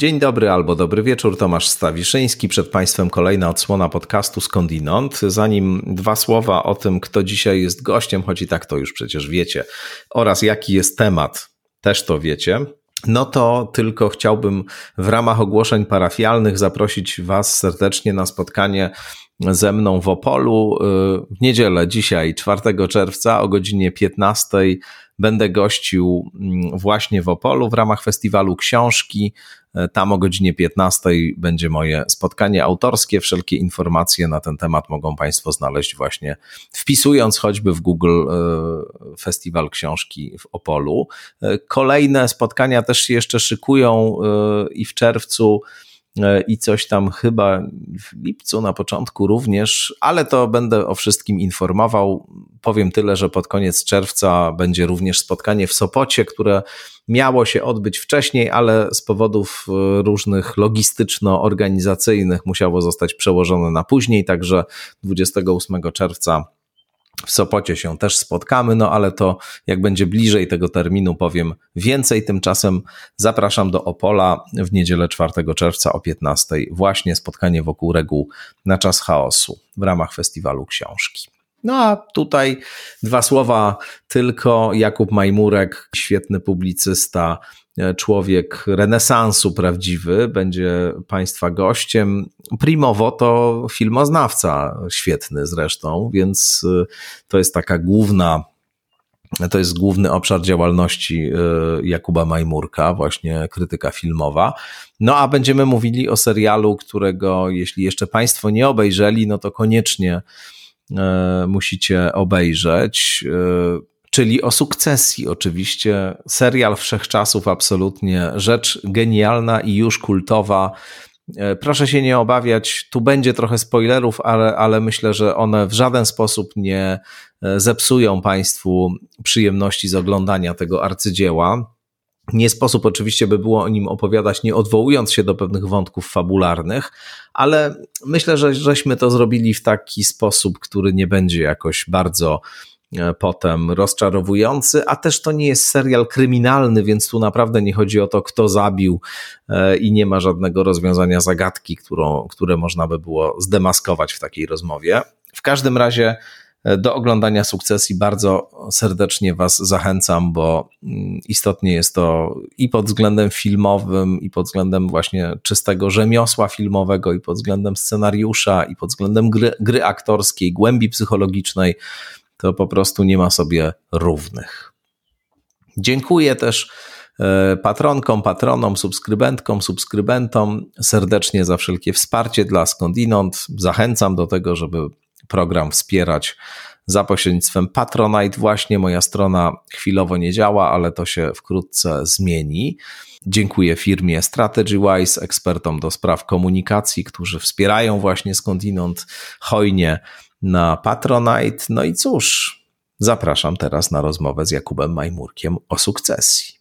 Dzień dobry albo dobry wieczór, Tomasz Stawiszyński. Przed Państwem kolejna odsłona podcastu Skądinąd. Zanim dwa słowa o tym, kto dzisiaj jest gościem, choć i tak to już przecież wiecie, oraz jaki jest temat, też to wiecie. No to tylko chciałbym w ramach ogłoszeń parafialnych zaprosić Was serdecznie na spotkanie ze mną w Opolu w niedzielę, dzisiaj 4 czerwca o godzinie 15 będę gościł mm, właśnie w Opolu w ramach festiwalu książki. E, tam o godzinie 15 będzie moje spotkanie autorskie. Wszelkie informacje na ten temat mogą Państwo znaleźć właśnie wpisując choćby w Google e, Festiwal Książki w Opolu. E, kolejne spotkania też się jeszcze szykują i w czerwcu i coś tam chyba w lipcu na początku również, ale to będę o wszystkim informował. Powiem tyle, że pod koniec czerwca będzie również spotkanie w Sopocie, które miało się odbyć wcześniej, ale z powodów e, różnych logistyczno-organizacyjnych musiało zostać przełożone na później, także 28 czerwca w Sopocie się też spotkamy, no ale to jak będzie bliżej tego terminu powiem więcej. Tymczasem zapraszam do Opola w niedzielę 4 czerwca o 15. Właśnie spotkanie wokół reguł na czas chaosu w ramach festiwalu książki. No a tutaj dwa słowa tylko. Jakub Majmurek, świetny publicysta, człowiek renesansu prawdziwy, będzie Państwa gościem. Primowo to filmoznawca świetny zresztą, więc e, to jest taka główna to jest główny obszar działalności e, Jakuba Majmurka, właśnie krytyka filmowa. No a będziemy mówili o serialu, którego jeśli jeszcze Państwo nie obejrzeli, no to koniecznie musicie obejrzeć czyli o sukcesji oczywiście. Serial wszechczasów absolutnie, rzecz genialna i już kultowa. E, proszę się nie obawiać, tu będzie trochę spoilerów, ale, ale myślę, że one w żaden sposób nie e, zepsują Państwu przyjemności z oglądania tego arcydzieła. Nie sposób oczywiście by było o nim opowiadać, nie odwołując się do pewnych wątków fabularnych, ale myślę, że żeśmy to zrobili w taki sposób, który nie będzie jakoś bardzo potem rozczarowujący, a też to nie jest serial kryminalny, więc tu naprawdę nie chodzi o to, kto zabił e, i nie ma żadnego rozwiązania zagadki, którą, które można by było zdemaskować w takiej rozmowie. W każdym razie e, do oglądania sukcesji bardzo serdecznie Was zachęcam, bo mm, istotnie jest to i pod względem filmowym, i pod względem właśnie czystego rzemiosła filmowego, i pod względem scenariusza, i pod względem gry, gry aktorskiej, głębi psychologicznej to po prostu nie ma sobie równych. Dziękuję też e, patronkom, patronom, subskrybentkom, subskrybentom serdecznie za wszelkie wsparcie dla skądinąd. Zachęcam do tego, żeby program wspierać za pośrednictwem Patronite. Właśnie moja strona chwilowo nie działa, ale to się wkrótce zmieni. Dziękuję firmie StrategyWise, ekspertom do spraw komunikacji, którzy wspierają właśnie skądinąd hojnie na Patronite. No i cóż, zapraszam teraz na rozmowę z Jakubem Majmurkiem o sukcesji.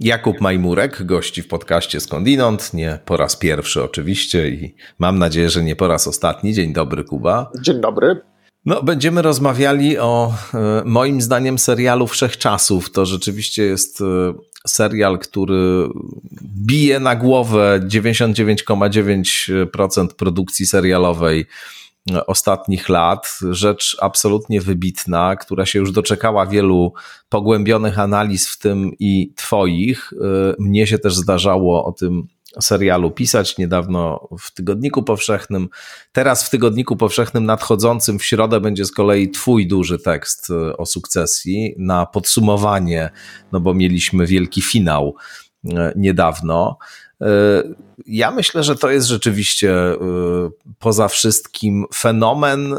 Jakub Majmurek gości w podcaście Skądinąd, nie po raz pierwszy oczywiście i mam nadzieję, że nie po raz ostatni. Dzień dobry, Kuba. Dzień dobry. No, będziemy rozmawiali o e, moim zdaniem serialu Wszechczasów. To rzeczywiście jest e, serial, który bije na głowę 99,9% produkcji serialowej ostatnich lat. Rzecz absolutnie wybitna, która się już doczekała wielu pogłębionych analiz, w tym i Twoich. Mnie się też zdarzało o tym serialu pisać niedawno w Tygodniku Powszechnym. Teraz w Tygodniku Powszechnym nadchodzącym w środę będzie z kolei Twój duży tekst e, o sukcesji na podsumowanie, no bo mieliśmy wielki finał e, niedawno. E, ja myślę, że to jest rzeczywiście poza wszystkim fenomen,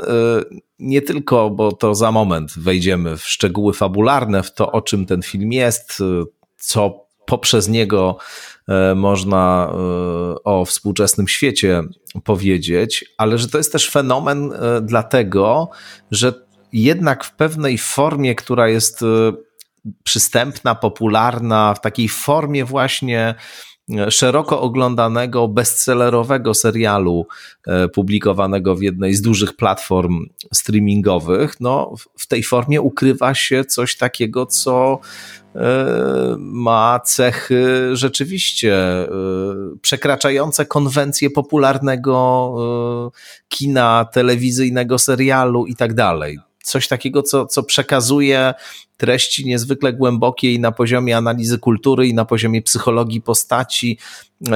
nie tylko, bo to za moment wejdziemy w szczegóły fabularne, w to, o czym ten film jest, co poprzez niego można e, o współczesnym świecie powiedzieć, ale że to jest też fenomen e, dlatego, że jednak w pewnej formie, która jest przystępna, popularna, w takiej formie właśnie szeroko oglądanego, bestsellerowego serialu e, publikowanego w jednej z dużych platform streamingowych, no w tej formie ukrywa się coś takiego, co e, ma cechy rzeczywiście e, przekraczające konwencje popularnego kina, telewizyjnego serialu i tak dalej coś takiego, co, co przekazuje treści niezwykle głębokie i na poziomie analizy kultury, i na poziomie psychologii postaci.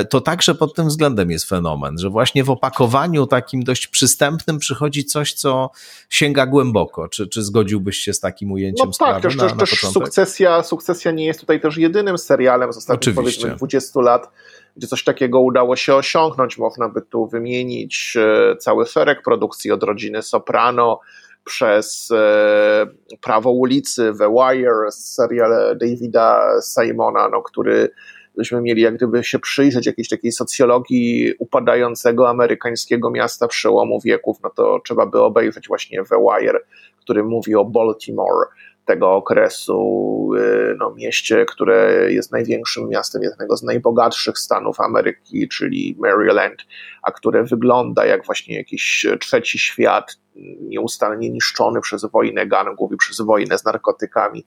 To także pod tym względem jest fenomen, że właśnie w opakowaniu takim dość przystępnym przychodzi coś, co sięga głęboko. Czy, czy zgodziłbyś się z takim ujęciem no tak, też, na, też, na sukcesja, sukcesja nie jest tutaj też jedynym serialem z ostatnich Oczywiście. powiedzmy 20 lat, gdzie coś takiego udało się osiągnąć. Można by tu wymienić e, cały szereg produkcji od rodziny Soprano, przez e, Prawo ulicy, The Wire, serial Davida Simona, no, który byśmy mieli jak gdyby się przyjrzeć jakiejś takiej socjologii upadającego amerykańskiego miasta przełomu wieków, no to trzeba by obejrzeć właśnie The Wire, który mówi o Baltimore tego okresu, y, no, mieście, które jest największym miastem jednego z najbogatszych stanów Ameryki, czyli Maryland, a które wygląda jak właśnie jakiś trzeci świat, nieustannie niszczony przez wojnę gangów i przez wojnę z narkotykami,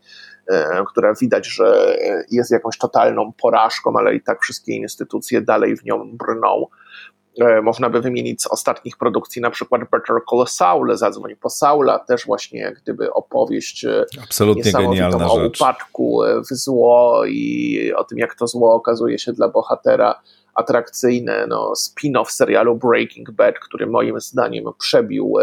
y, która widać, że jest jakąś totalną porażką, ale i tak wszystkie instytucje dalej w nią brną. E, można by wymienić z ostatnich produkcji na przykład Better Call Saul, Zadzwoń po Saula, też właśnie jak gdyby opowieść e, Absolutnie genialna o rzecz. upadku e, w zło i o tym, jak to zło okazuje się dla bohatera atrakcyjne, no, spin-off serialu Breaking Bad, który moim zdaniem przebił,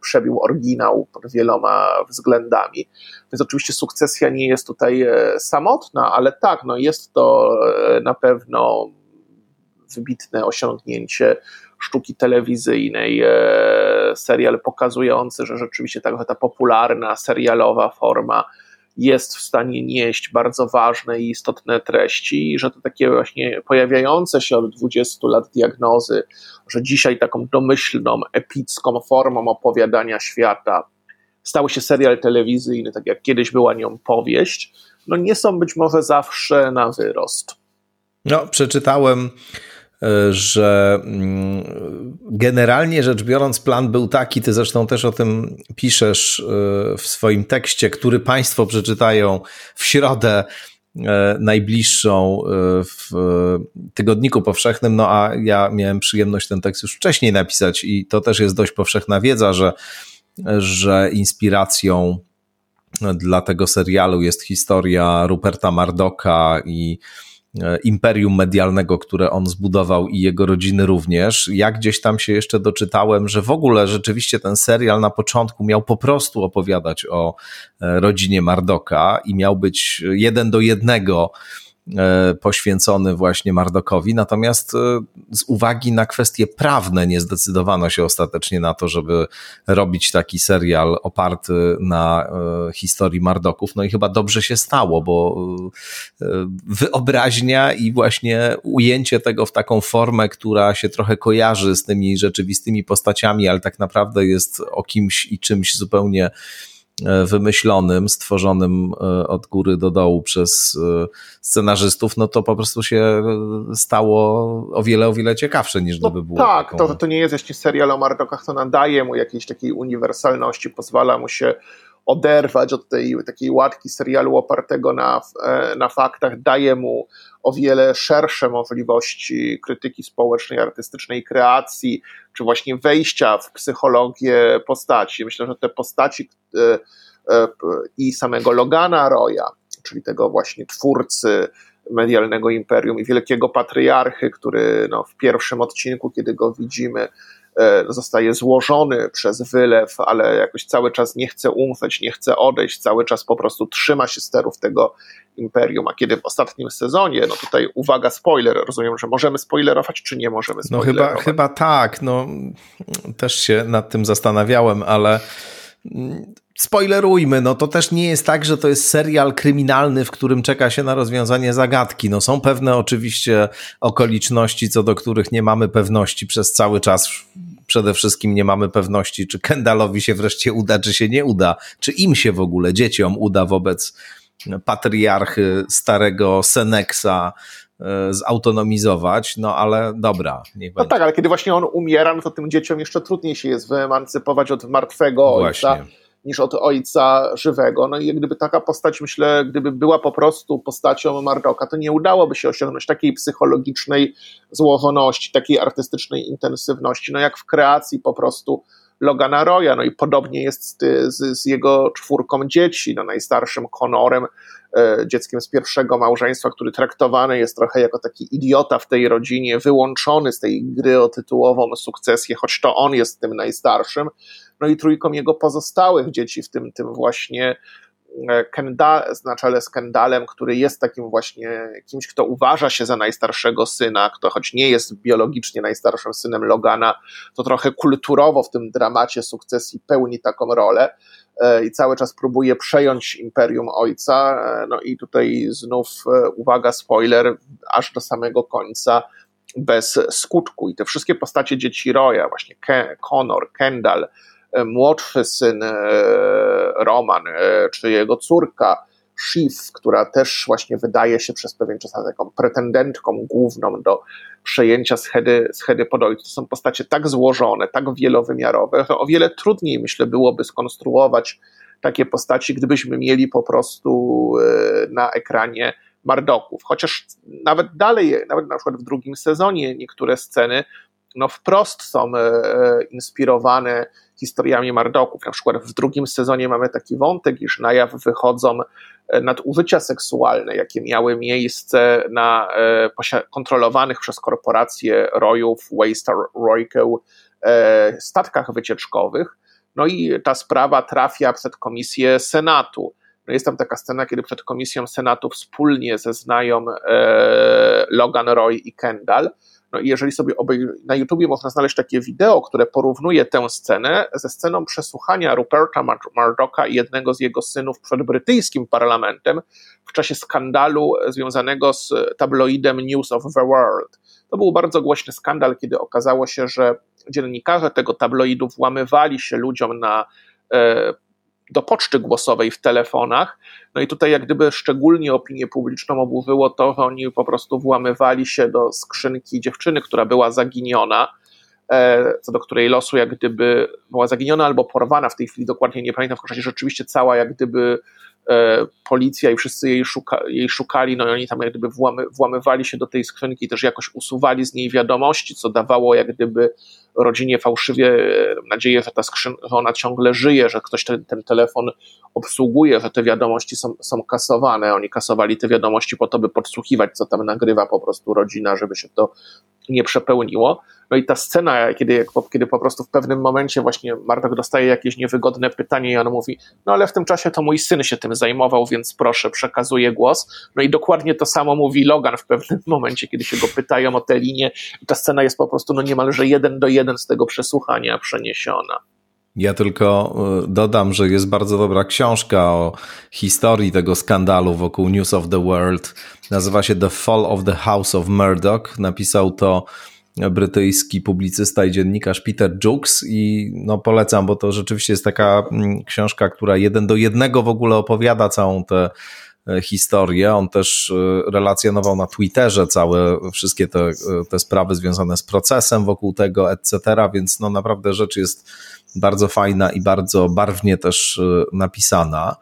przebił oryginał pod wieloma względami. Więc oczywiście sukcesja nie jest tutaj samotna, ale tak, no, jest to na pewno wybitne osiągnięcie sztuki telewizyjnej, e, serial pokazujący, że rzeczywiście ta, ta popularna serialowa forma jest w stanie nieść bardzo ważne i istotne treści, i że to takie właśnie pojawiające się od 20 lat diagnozy, że dzisiaj taką domyślną, epicką formą opowiadania świata stały się serial telewizyjny, tak jak kiedyś była nią powieść, no nie są być może zawsze na wyrost. No, przeczytałem że mm, generalnie rzecz biorąc, plan był taki, ty zresztą też o tym piszesz e, w swoim tekście, który Państwo przeczytają w środę e, najbliższą e, w Tygodniku Powszechnym, no a ja miałem przyjemność ten tekst już wcześniej napisać i to też jest dość powszechna wiedza, że, że inspiracją dla tego serialu jest historia Ruperta Mardoka i imperium medialnego, które on zbudował i jego rodziny również. Ja gdzieś tam się jeszcze doczytałem, że w ogóle rzeczywiście ten serial na początku miał po prostu opowiadać o e, rodzinie Mardoka i miał być jeden do jednego E, poświęcony właśnie Mardokowi. Natomiast e, z uwagi na kwestie prawne nie zdecydowano się ostatecznie na to, żeby robić taki serial oparty na e, historii Mardoków. No i chyba dobrze się stało, bo wyobraźnia i właśnie ujęcie tego w taką formę, która się trochę kojarzy z tymi rzeczywistymi postaciami, ale tak naprawdę jest o kimś i czymś zupełnie E, wymyślonym, stworzonym e, od góry do dołu przez e, scenarzystów, no to po prostu się stało o wiele, o wiele ciekawsze niż no gdyby było. Tak, taką... to, to nie jest jeszcze serial o Mardokach, to nadaje mu jakiejś takiej uniwersalności, pozwala mu się oderwać od tej takiej łatki serialu opartego na, na faktach, daje mu o wiele szersze możliwości krytyki społecznej, artystycznej, kreacji, czy właśnie wejścia w psychologię postaci. Myślę, że te postaci e, e, i samego Logana Roya, czyli tego właśnie twórcy medialnego imperium i wielkiego patriarchy, który no, w pierwszym odcinku, kiedy go widzimy, E, zostaje złożony przez wylew, ale jakoś cały czas nie chce umrzeć, nie chce odejść, cały czas po prostu trzyma się sterów tego imperium. A kiedy w ostatnim sezonie, no tutaj uwaga, spoiler, rozumiem, że możemy spoilerować, czy nie możemy spoilerować? No chyba, chyba tak, no też się nad tym zastanawiałem, ale spoilerujmy, no to też nie jest tak, że to jest serial kryminalny, w którym czeka się na rozwiązanie zagadki. No są pewne oczywiście okoliczności, co do których nie mamy pewności przez cały czas. Przede wszystkim nie mamy pewności, czy Kendallowi się wreszcie uda, czy się nie uda, czy im się w ogóle, dzieciom uda wobec patriarchy starego Seneksa zautonomizować, no ale dobra, niech No będzie. tak, ale kiedy właśnie on umiera, no to tym dzieciom jeszcze trudniej się jest wyemancypować od martwego ojca. Właśnie niż od ojca żywego. No i jak gdyby taka postać, myślę, gdyby była po prostu postacią Mardoka, to nie udałoby się osiągnąć takiej psychologicznej złożoności, takiej artystycznej intensywności, no jak w kreacji po prostu Logana Roya, no i podobnie jest z, z, jego czwórką dzieci, no najstarszym Conorem, e, dzieckiem z pierwszego małżeństwa, który traktowany jest trochę jako taki idiota w tej rodzinie, wyłączony z tej gry o tytułową sukcesję, choć to on jest tym najstarszym, no i trójką jego pozostałych dzieci, w tym, tym właśnie Kendall, na czele z Kendallem, który jest takim właśnie kimś, kto uważa się za najstarszego syna, kto choć nie jest biologicznie najstarszym synem Logana, to trochę kulturowo w tym dramacie sukcesji pełni taką rolę e, i cały czas próbuje przejąć imperium ojca. E, no i tutaj znów uwaga, spoiler, aż do samego końca bez skutku. I te wszystkie postacie dzieci Roya, właśnie Connor, Kendall, E, młodszy syn e, Roman, e, czy jego córka Shiv, która też właśnie wydaje się przez pewien czas taką pretendentką główną do przejęcia schedy, schedy podojcu. To są postacie tak złożone, tak wielowymiarowe, że o wiele trudniej myślę byłoby skonstruować takie postaci, gdybyśmy mieli po prostu na ekranie Mardoków. Chociaż nawet dalej, nawet na przykład w drugim sezonie niektóre sceny no wprost są inspirowane historiami Mardoków. Na przykład w drugim sezonie mamy taki wątek, iż na jaw wychodzą e, nadużycia seksualne, jakie miały miejsce na e, kontrolowanych przez korporacje rojów Waystar Royco e, statkach wycieczkowych. No i ta sprawa trafia przed komisję Senatu. No jest tam taka scena, kiedy przed komisją Senatu wspólnie zeznają Logan Roy i Kendall. No i jeżeli sobie obej- na YouTubie można znaleźć takie wideo, które porównuje tę scenę ze sceną przesłuchania Ruperta Murdocha i jednego z jego synów przed brytyjskim parlamentem w czasie skandalu związanego z tabloidem News of the World. To był bardzo głośny skandal, kiedy okazało się, że dziennikarze tego tabloidu włamywali się ludziom na e, do poczty głosowej w telefonach. No i tutaj jak gdyby szczególnie opinię publiczną oburzyło to, że oni po prostu włamywali się do skrzynki dziewczyny, która była zaginiona, e, co do której losu jak gdyby była zaginiona albo porwana, w tej chwili dokładnie nie pamiętam, w każdym razie rzeczywiście cała jak gdyby policja i wszyscy jej, szuka, jej szukali, no i oni tam jak gdyby włamy, włamywali się do tej skrzynki też jakoś usuwali z niej wiadomości, co dawało jak gdyby rodzinie fałszywie e, nadzieję, że ta skrzynka, ona ciągle żyje, że ktoś ten, ten telefon obsługuje, że te wiadomości są, są kasowane. Oni kasowali te wiadomości po to, by podsłuchiwać, co tam nagrywa po prostu rodzina, żeby się to nie przepełniło. No i ta scena, kiedy, kiedy po prostu w pewnym momencie właśnie Martok dostaje jakieś niewygodne pytanie i on mówi, no ale w tym czasie to mój syn się tym zajmował, więc proszę, przekazuję głos. No i dokładnie to samo mówi Logan w pewnym momencie, kiedy się go pytają o tę linię ta scena jest po prostu no niemalże jeden do jeden z tego przesłuchania przeniesiona. Ja tylko y, dodam, że jest bardzo dobra książka o historii tego skandalu wokół News of the World. Nazywa się The Fall of the House of Murdoch. Napisał to brytyjski publicysta i dziennikarz Peter Jukes i no polecam, bo to rzeczywiście jest taka mm, książka, która jeden do jednego w ogóle opowiada całą tę e, historię. On też e, relacjonował na Twitterze całe, wszystkie te, e, te sprawy związane z procesem wokół tego, etc., więc no naprawdę rzecz jest bardzo fajna i bardzo barwnie też napisana.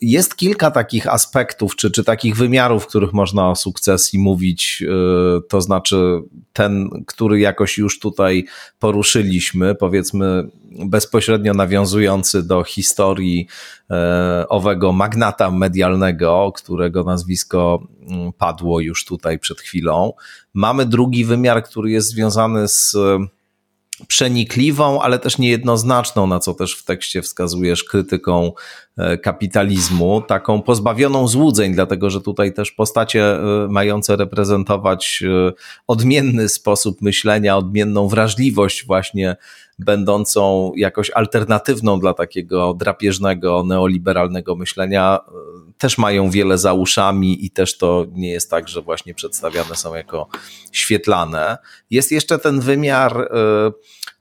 Jest kilka takich aspektów, czy, czy takich wymiarów, których można o sukcesji mówić, y, to znaczy ten, który jakoś już tutaj poruszyliśmy, powiedzmy bezpośrednio nawiązujący do historii e, owego magnata medialnego, którego nazwisko mm, padło już tutaj przed chwilą. Mamy drugi wymiar, który jest związany z przenikliwą, ale też niejednoznaczną, na co też w tekście wskazujesz, krytyką e, kapitalizmu, taką pozbawioną złudzeń, dlatego że tutaj też postacie e, mające reprezentować e, odmienny sposób myślenia, odmienną wrażliwość właśnie będącą jakoś alternatywną dla takiego drapieżnego, neoliberalnego myślenia, też mają wiele za uszami i też to nie jest tak, że właśnie przedstawiane są jako świetlane. Jest jeszcze ten wymiar, y,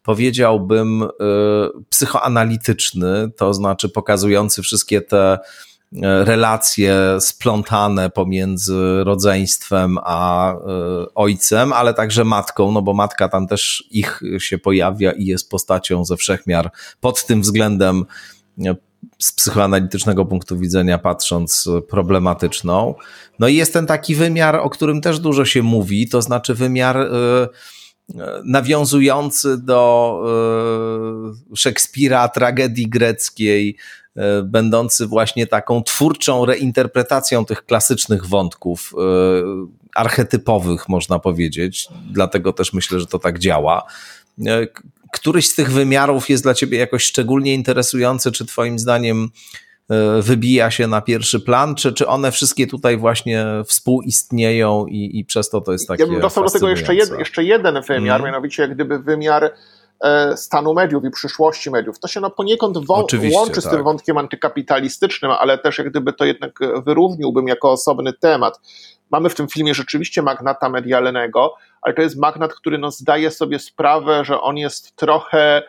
powiedziałbym, y, psychoanalityczny, to znaczy pokazujący wszystkie te relacje splątane pomiędzy rodzeństwem a ojcem, ale także matką, no bo matka tam też ich się pojawia i jest postacią ze wszechmiar pod tym względem z psychoanalitycznego punktu widzenia patrząc problematyczną. No i jest ten taki wymiar, o którym też dużo się mówi, to znaczy wymiar nawiązujący do Szekspira, tragedii greckiej, będący właśnie taką twórczą reinterpretacją tych klasycznych wątków, archetypowych, można powiedzieć. Dlatego też myślę, że to tak działa któryś z tych wymiarów jest dla ciebie jakoś szczególnie interesujący, czy twoim zdaniem e, wybija się na pierwszy plan, czy, czy one wszystkie tutaj właśnie współistnieją i, i przez to to jest takie Ja bym dostał do tego jeszcze, jed, jeszcze jeden wymiar, mm. mianowicie gdyby wymiar e, stanu mediów i przyszłości mediów. To się no poniekąd łączy z tak. tym wątkiem antykapitalistycznym, ale też jak gdyby to jednak wyrównałbym jako osobny temat. Mamy w tym filmie rzeczywiście magnata medialnego, ale to jest magnat, który no zdaje sobie sprawę, że on jest trochę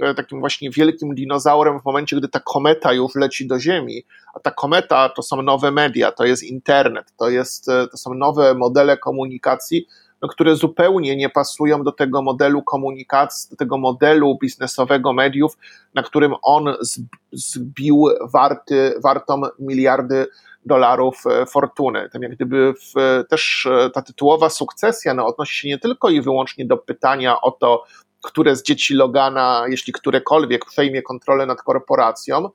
e, takim właśnie wielkim dinozaurem w momencie, gdy ta kometa już leci do Ziemi, a ta kometa to są nowe media, to jest internet, to, jest, e, to są nowe modele komunikacji, no, które zupełnie nie pasują do tego modelu komunikacji, do tego modelu biznesowego mediów, na którym on zbił warty, wartą miliardy dolarów e, fortuny. Tam jak gdyby w, też e, ta tytułowa sukcesja no, odnosi się nie tylko i wyłącznie do pytania o to, które z dzieci Logana, jeśli którekolwiek, przejmie kontrolę nad korporacją,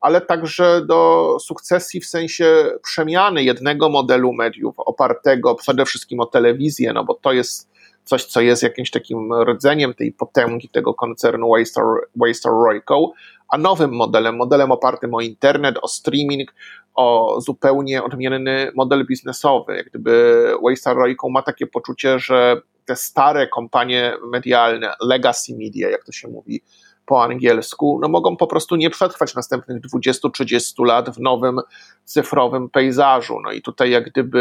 ale także do sukcesji w sensie przemiany jednego modelu mediów opartego przede wszystkim o telewizję, no bo to jest coś, co jest jakimś takim rdzeniem tej potęgi tego koncernu Waystar, Waystar Royco, a nowym modelem, modelem opartym o internet, o streaming, o zupełnie odmienny model biznesowy. Jak gdyby Waystar Royco ma takie poczucie, że te stare kompanie medialne, legacy media, jak to się mówi po angielsku, no mogą po prostu nie przetrwać następnych 20-30 lat w nowym cyfrowym pejzażu. No i tutaj jak gdyby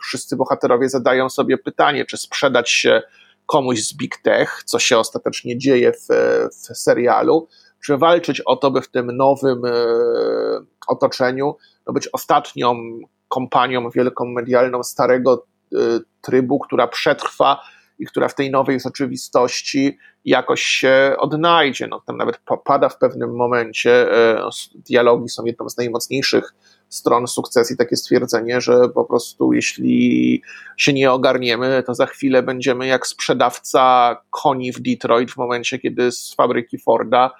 wszyscy bohaterowie zadają sobie pytanie, czy sprzedać się komuś z Big Tech, co się ostatecznie dzieje w, w serialu, czy walczyć o to, by w tym nowym e, otoczeniu no być ostatnią kompanią wielką medialną starego e, trybu, która przetrwa i która w tej nowej rzeczywistości jakoś się odnajdzie. No, tam nawet popada w pewnym momencie, e, dialogi są jedną z najmocniejszych stron sukcesji, takie stwierdzenie, że po prostu jeśli się nie ogarniemy, to za chwilę będziemy jak sprzedawca koni w Detroit w momencie, kiedy z fabryki Forda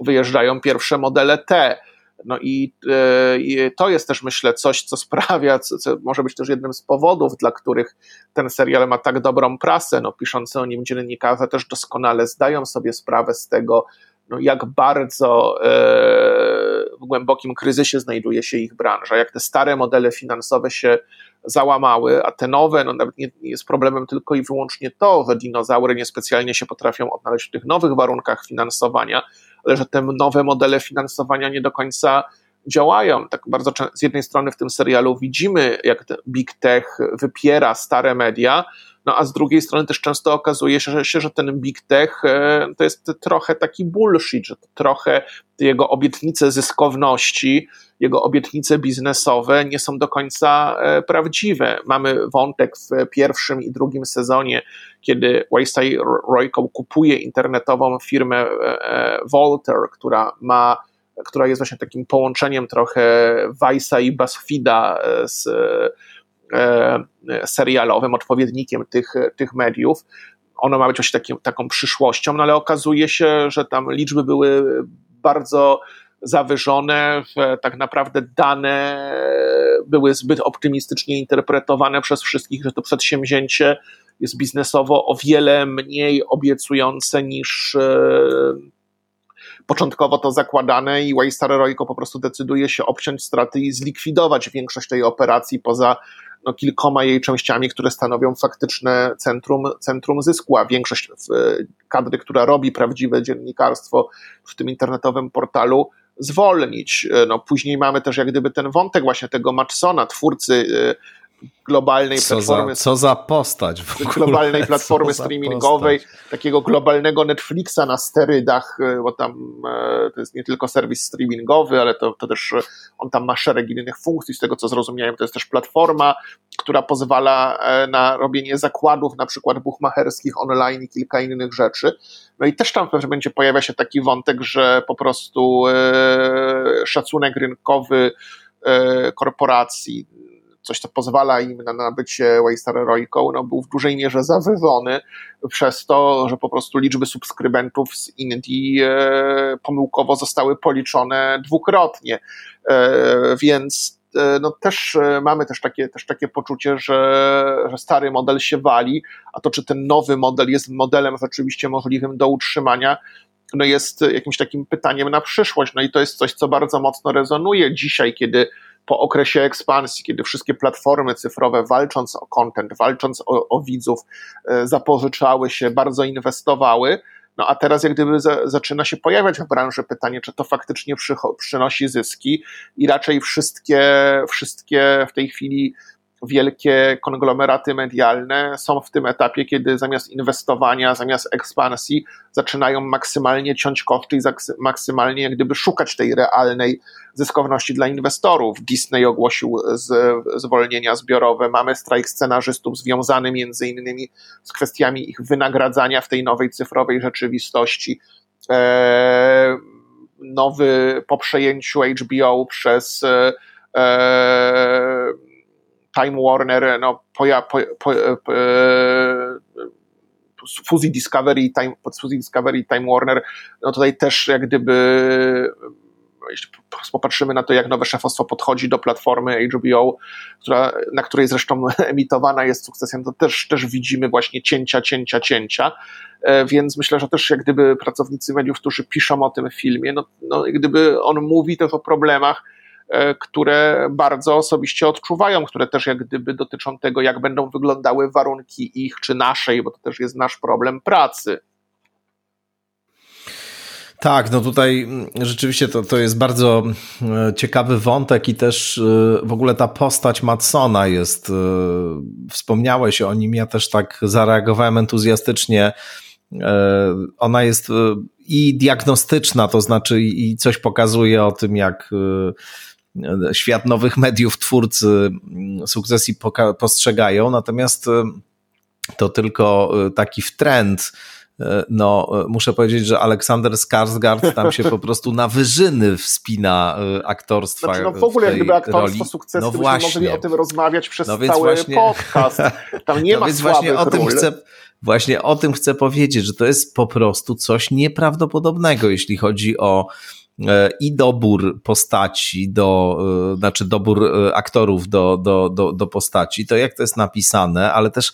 wyjeżdżają pierwsze modele T. No i, e, i, to jest też, myślę, coś, co sprawia, co, co, może być też jednym z powodów, dla których ten serial ma tak dobrą prasę. No, piszący o nim dziennikarze też doskonale zdają sobie sprawę z tego, no, jak bardzo e, w głębokim kryzysie znajduje się ich branża, jak te stare modele finansowe się załamały, a te nowe, no nawet nie, nie, jest problemem tylko i wyłącznie to, że dinozaury niespecjalnie się potrafią odnaleźć w tych nowych warunkach finansowania, ale że te nowe modele finansowania nie do końca działają. Tak bardzo z jednej strony w tym serialu widzimy, jak Big Tech wypiera stare media, no a z drugiej strony też często okazuje się, że, że ten big tech e, to jest trochę taki bullshit, że trochę jego obietnice zyskowności, jego obietnice biznesowe nie są do końca e, prawdziwe. Mamy wątek w pierwszym i drugim sezonie, kiedy Wayside Royco kupuje internetową firmę e, Volter, która ma która jest właśnie takim połączeniem trochę Vice'a i BuzzFeeda z E, serialowym, odpowiednikiem tych, tych mediów. Ono ma być właśnie takim, taką przyszłością, no ale okazuje się, że tam liczby były bardzo zawyżone, tak naprawdę dane były zbyt optymistycznie interpretowane przez wszystkich, że to przedsięwzięcie jest biznesowo o wiele mniej obiecujące niż e, początkowo to zakładane i Waystar Royco po prostu decyduje się obciąć straty i zlikwidować większość tej operacji poza no, kilkoma jej częściami, które stanowią faktyczne centrum, centrum zysku, a większość kadry, która robi prawdziwe dziennikarstwo w tym internetowym portalu, zwolnić. No, później mamy też jak gdyby ten wątek właśnie tego Matchsona, twórcy globalnej co platformy. Za, co za postać w ogóle. Globalnej platformy streamingowej, takiego globalnego Netflixa na sterydach, e, bo tam e, to jest nie tylko serwis streamingowy, ale to, to też on tam ma szereg innych funkcji. Z tego co zrozumiałem, to jest też platforma, która pozwala e, na robienie zakładów, na przykład buchmacherskich online i kilka innych rzeczy. No i też tam pewnie będzie pojawia się taki wątek, że po prostu szacunek rynkowy korporacji coś, co pozwala im na nabycie Waystar Heroicą, no, był w dużej mierze zawyżony przez to, że po prostu liczby subskrybentów z Indii e, pomyłkowo zostały policzone dwukrotnie. E, więc e, no też mamy też takie, też takie poczucie, że, że stary model się wali, a to czy ten nowy model jest modelem rzeczywiście możliwym do utrzymania, no jest jakimś takim pytaniem na przyszłość. No i to jest coś, co bardzo mocno rezonuje dzisiaj, kiedy po okresie ekspansji, kiedy wszystkie platformy cyfrowe, walcząc o content, walcząc o, o widzów, e, zapożyczały się, bardzo inwestowały. No a teraz jak gdyby za, zaczyna się pojawiać w branży pytanie, czy to faktycznie przynosi zyski i raczej wszystkie, wszystkie w tej chwili wielkie konglomeraty medialne są w tym etapie, kiedy zamiast inwestowania, zamiast ekspansji, zaczynają maksymalnie ciąć koszty i maksymalnie jak gdyby szukać tej realnej zyskowności dla inwestorów. Disney ogłosił z, zwolnienia zbiorowe, mamy strajk scenarzystów związany między innymi z kwestiami ich wynagradzania w tej nowej cyfrowej rzeczywistości. Eee, nowy po przejęciu HBO przez e, Time Warner, no, poja, po, po, po, e, fuzji Discovery, Time, pod fuzji Discovery Time Warner, no tutaj też jak gdyby jeśli popatrzymy na to, jak nowe szefostwo podchodzi do platformy HBO, która, na której zresztą emitowana jest sukcesją, to też, też widzimy właśnie cięcia, cięcia, cięcia. E, więc myślę, że też jak gdyby pracownicy mediów, którzy piszą o tym filmie, no, no gdyby on mówi też o problemach, E, które bardzo osobiście odczuwają, które też jak gdyby dotyczą tego, jak będą wyglądały warunki ich czy naszej, bo to też jest nasz problem pracy. Tak, no tutaj mm, rzeczywiście to, to jest bardzo e, ciekawy wątek i też e, w ogóle ta postać Matsona jest, wspomniałeś o nim, ja też tak zareagowałem entuzjastycznie. Ona jest i diagnostyczna, to znaczy i coś pokazuje o tym, jak świat nowych mediów twórcy sukcesji postrzegają, natomiast e, to tylko e, taki w trend. E, no, muszę powiedzieć, że Aleksander Skarsgård tam się po prostu na wyżyny wspina aktorstwa. Znaczy, no w ogóle jak gdyby aktorstwo roli. sukcesu, no właśnie. mogli o tym rozmawiać przez no cały właśnie, podcast. Tam nie no ma więc właśnie o tym chcę Właśnie o tym chcę powiedzieć, że to jest po prostu coś nieprawdopodobnego, jeśli chodzi o i dobór postaci, do, e, znaczy dobór e, aktorów do, do, do, do postaci, to jak to jest napisane, ale też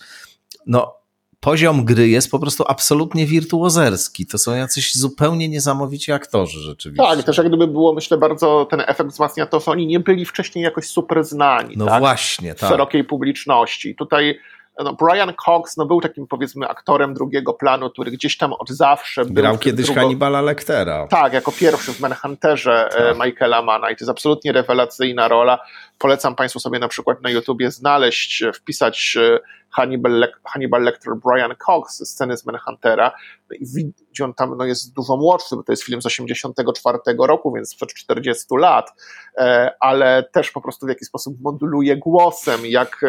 no, poziom gry jest po prostu absolutnie wirtuozerski. To są jacyś zupełnie niesamowici aktorzy rzeczywiście. Tak, też jak gdyby było, myślę, bardzo ten efekt wzmacnia to, że oni nie byli wcześniej jakoś super znani. No tak? właśnie, tak. W szerokiej publiczności. Tutaj no Brian Cox no, był takim powiedzmy aktorem drugiego planu, który gdzieś tam od zawsze był. Grał kiedyś drugo... Hannibala Lectera. Tak, jako pierwszy w Manhunterze e, tak. Michaela Mana i to jest absolutnie rewelacyjna rola. Polecam Państwu sobie na przykład na YouTubie znaleźć, e, wpisać e, Hannibal, Le Hannibal Lecter Brian Cox, sceny z Manhuntera no i gdzie on tam no, jest dużo młodszy, bo to jest film z 84 roku, więc sprzed 40 lat, ale też po prostu w jaki sposób moduluje głosem, jak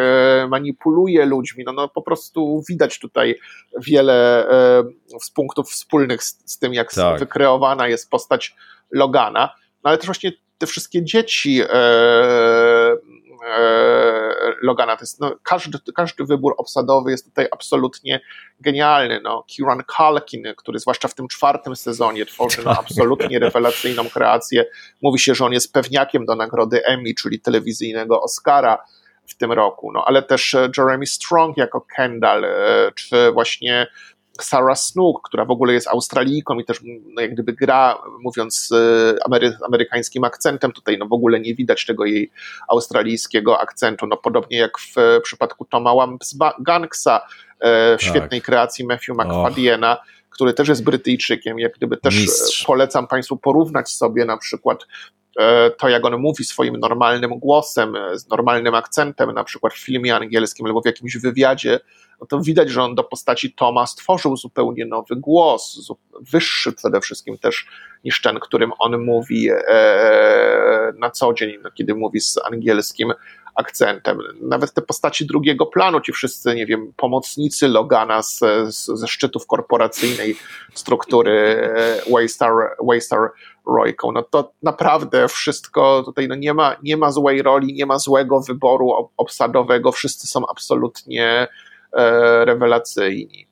manipuluje ludźmi, no, no po prostu widać tutaj wiele z punktów wspólnych z, z tym, jak tak. wykreowana jest postać Logana, no ale też właśnie te wszystkie dzieci e, e, Logana, to jest, no, każdy, każdy wybór obsadowy jest tutaj absolutnie genialny. No, Kieran Culkin, który zwłaszcza w tym czwartym sezonie tworzy no, absolutnie rewelacyjną kreację. Mówi się, że on jest pewniakiem do nagrody Emmy, czyli telewizyjnego Oscara w tym roku, no ale też Jeremy Strong jako Kendall, e, czy właśnie Sarah Snook, która w ogóle jest Australijką i też no, jak gdyby gra, mówiąc e, amery, amerykańskim akcentem, tutaj no w ogóle nie widać tego jej australijskiego akcentu, no podobnie jak w przypadku Toma Ganksa, e, w tak. świetnej kreacji Matthew McFaddiena, który też jest Brytyjczykiem. Jak gdyby też Mistrz. polecam Państwu porównać sobie na przykład E, to, jak on mówi swoim normalnym głosem, e, z normalnym akcentem, na przykład w filmie angielskim albo w jakimś wywiadzie, no to widać, że on do postaci Toma stworzył zupełnie nowy głos, wyższy przede wszystkim też niż ten, którym on mówi e, na co dzień, kiedy mówi z angielskim akcentem. Nawet te postaci drugiego planu, ci wszyscy, nie wiem, pomocnicy Logana z, z, ze szczytów korporacyjnej struktury Waystar, Waystar Royką. No to naprawdę wszystko tutaj no nie, ma, nie ma złej roli, nie ma złego wyboru obsadowego, wszyscy są absolutnie e, rewelacyjni.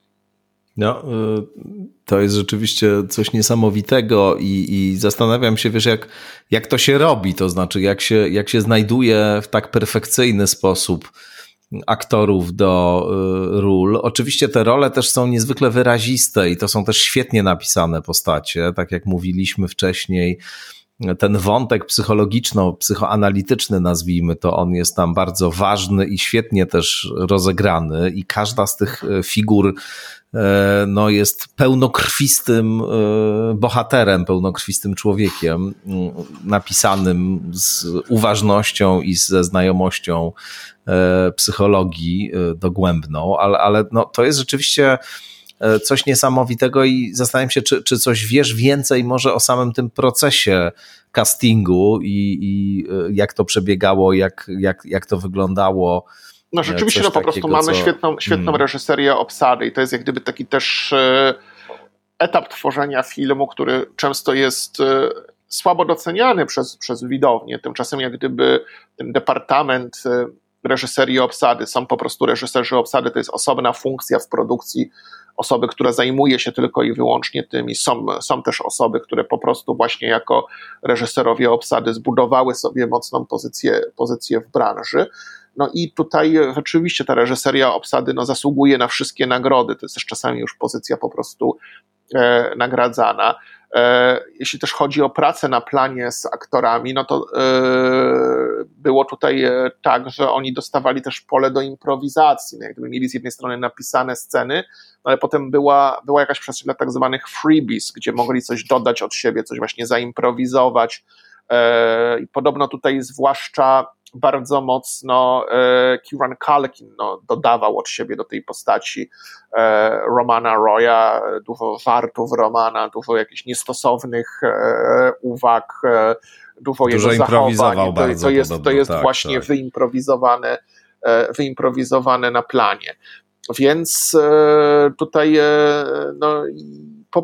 No, y, to jest rzeczywiście coś niesamowitego i, i, zastanawiam się, wiesz, jak, jak to się robi, to znaczy, jak się, jak się znajduje w tak perfekcyjny sposób aktorów do y, ról. Oczywiście te role też są niezwykle wyraziste i to są też świetnie napisane postacie, tak jak mówiliśmy wcześniej. Ten wątek psychologiczno-psychoanalityczny, nazwijmy to, on jest tam bardzo ważny i świetnie też rozegrany, i każda z tych y, figur no, jest pełnokrwistym e, bohaterem, pełnokrwistym człowiekiem, mm, napisanym z uważnością i ze znajomością e, psychologii dogłębną, ale, ale no, to jest rzeczywiście coś niesamowitego i zastanawiam się, czy, czy coś wiesz więcej może o samym tym procesie castingu i, i jak to przebiegało, jak, jak, jak to wyglądało no rzeczywiście, no po prostu mamy co... świetną, świetną hmm. reżyserię obsady i to jest jak gdyby taki też e, etap tworzenia filmu, który często jest e, słabo doceniany przez, przez widownię. Tymczasem jak gdyby ten departament e, reżyserii obsady, są po prostu reżyserzy obsady, to jest osobna funkcja w produkcji osoby, która zajmuje się tylko i wyłącznie tym i są, są też osoby, które po prostu właśnie jako reżyserowie obsady zbudowały sobie mocną pozycję, pozycję w branży. No i tutaj rzeczywiście ta reżyseria obsady no, zasługuje na wszystkie nagrody. To jest też czasami już pozycja po prostu e, nagradzana. E, jeśli też chodzi o pracę na planie z aktorami, no to e, było tutaj e, tak, że oni dostawali też pole do improwizacji. No, jakby mieli z jednej strony napisane sceny, no ale potem była, była jakaś przestrzeń dla tak zwanych freebies, gdzie mogli coś dodać od siebie, coś właśnie zaimprowizować. E, I podobno tutaj zwłaszcza bardzo mocno e, Kieran Culkin no, dodawał od siebie do tej postaci e, Romana Roya, dużo żartów Romana, dużo jakichś niestosownych e, uwag, dużo, dużo jego zachowań. To, to, jest, podobno, to jest tak, właśnie tak. wyimprowizowane, wyimprowizowane na planie. Więc tutaj no,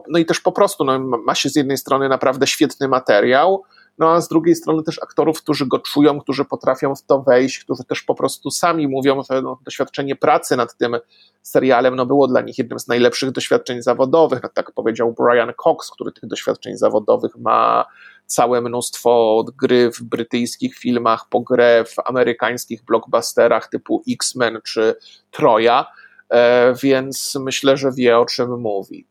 no i też po prostu no, ma się z jednej strony naprawdę świetny materiał, no a z drugiej strony też aktorów, którzy go czują, którzy potrafią w to wejść, którzy też po prostu sami mówią, że no, doświadczenie pracy nad tym serialem no, było dla nich jednym z najlepszych doświadczeń zawodowych. No, tak powiedział Brian Cox, który tych doświadczeń zawodowych ma całe mnóstwo od gry w brytyjskich filmach, po grę w amerykańskich blockbusterach typu X-Men czy Troja, e, więc myślę, że wie o czym mówi.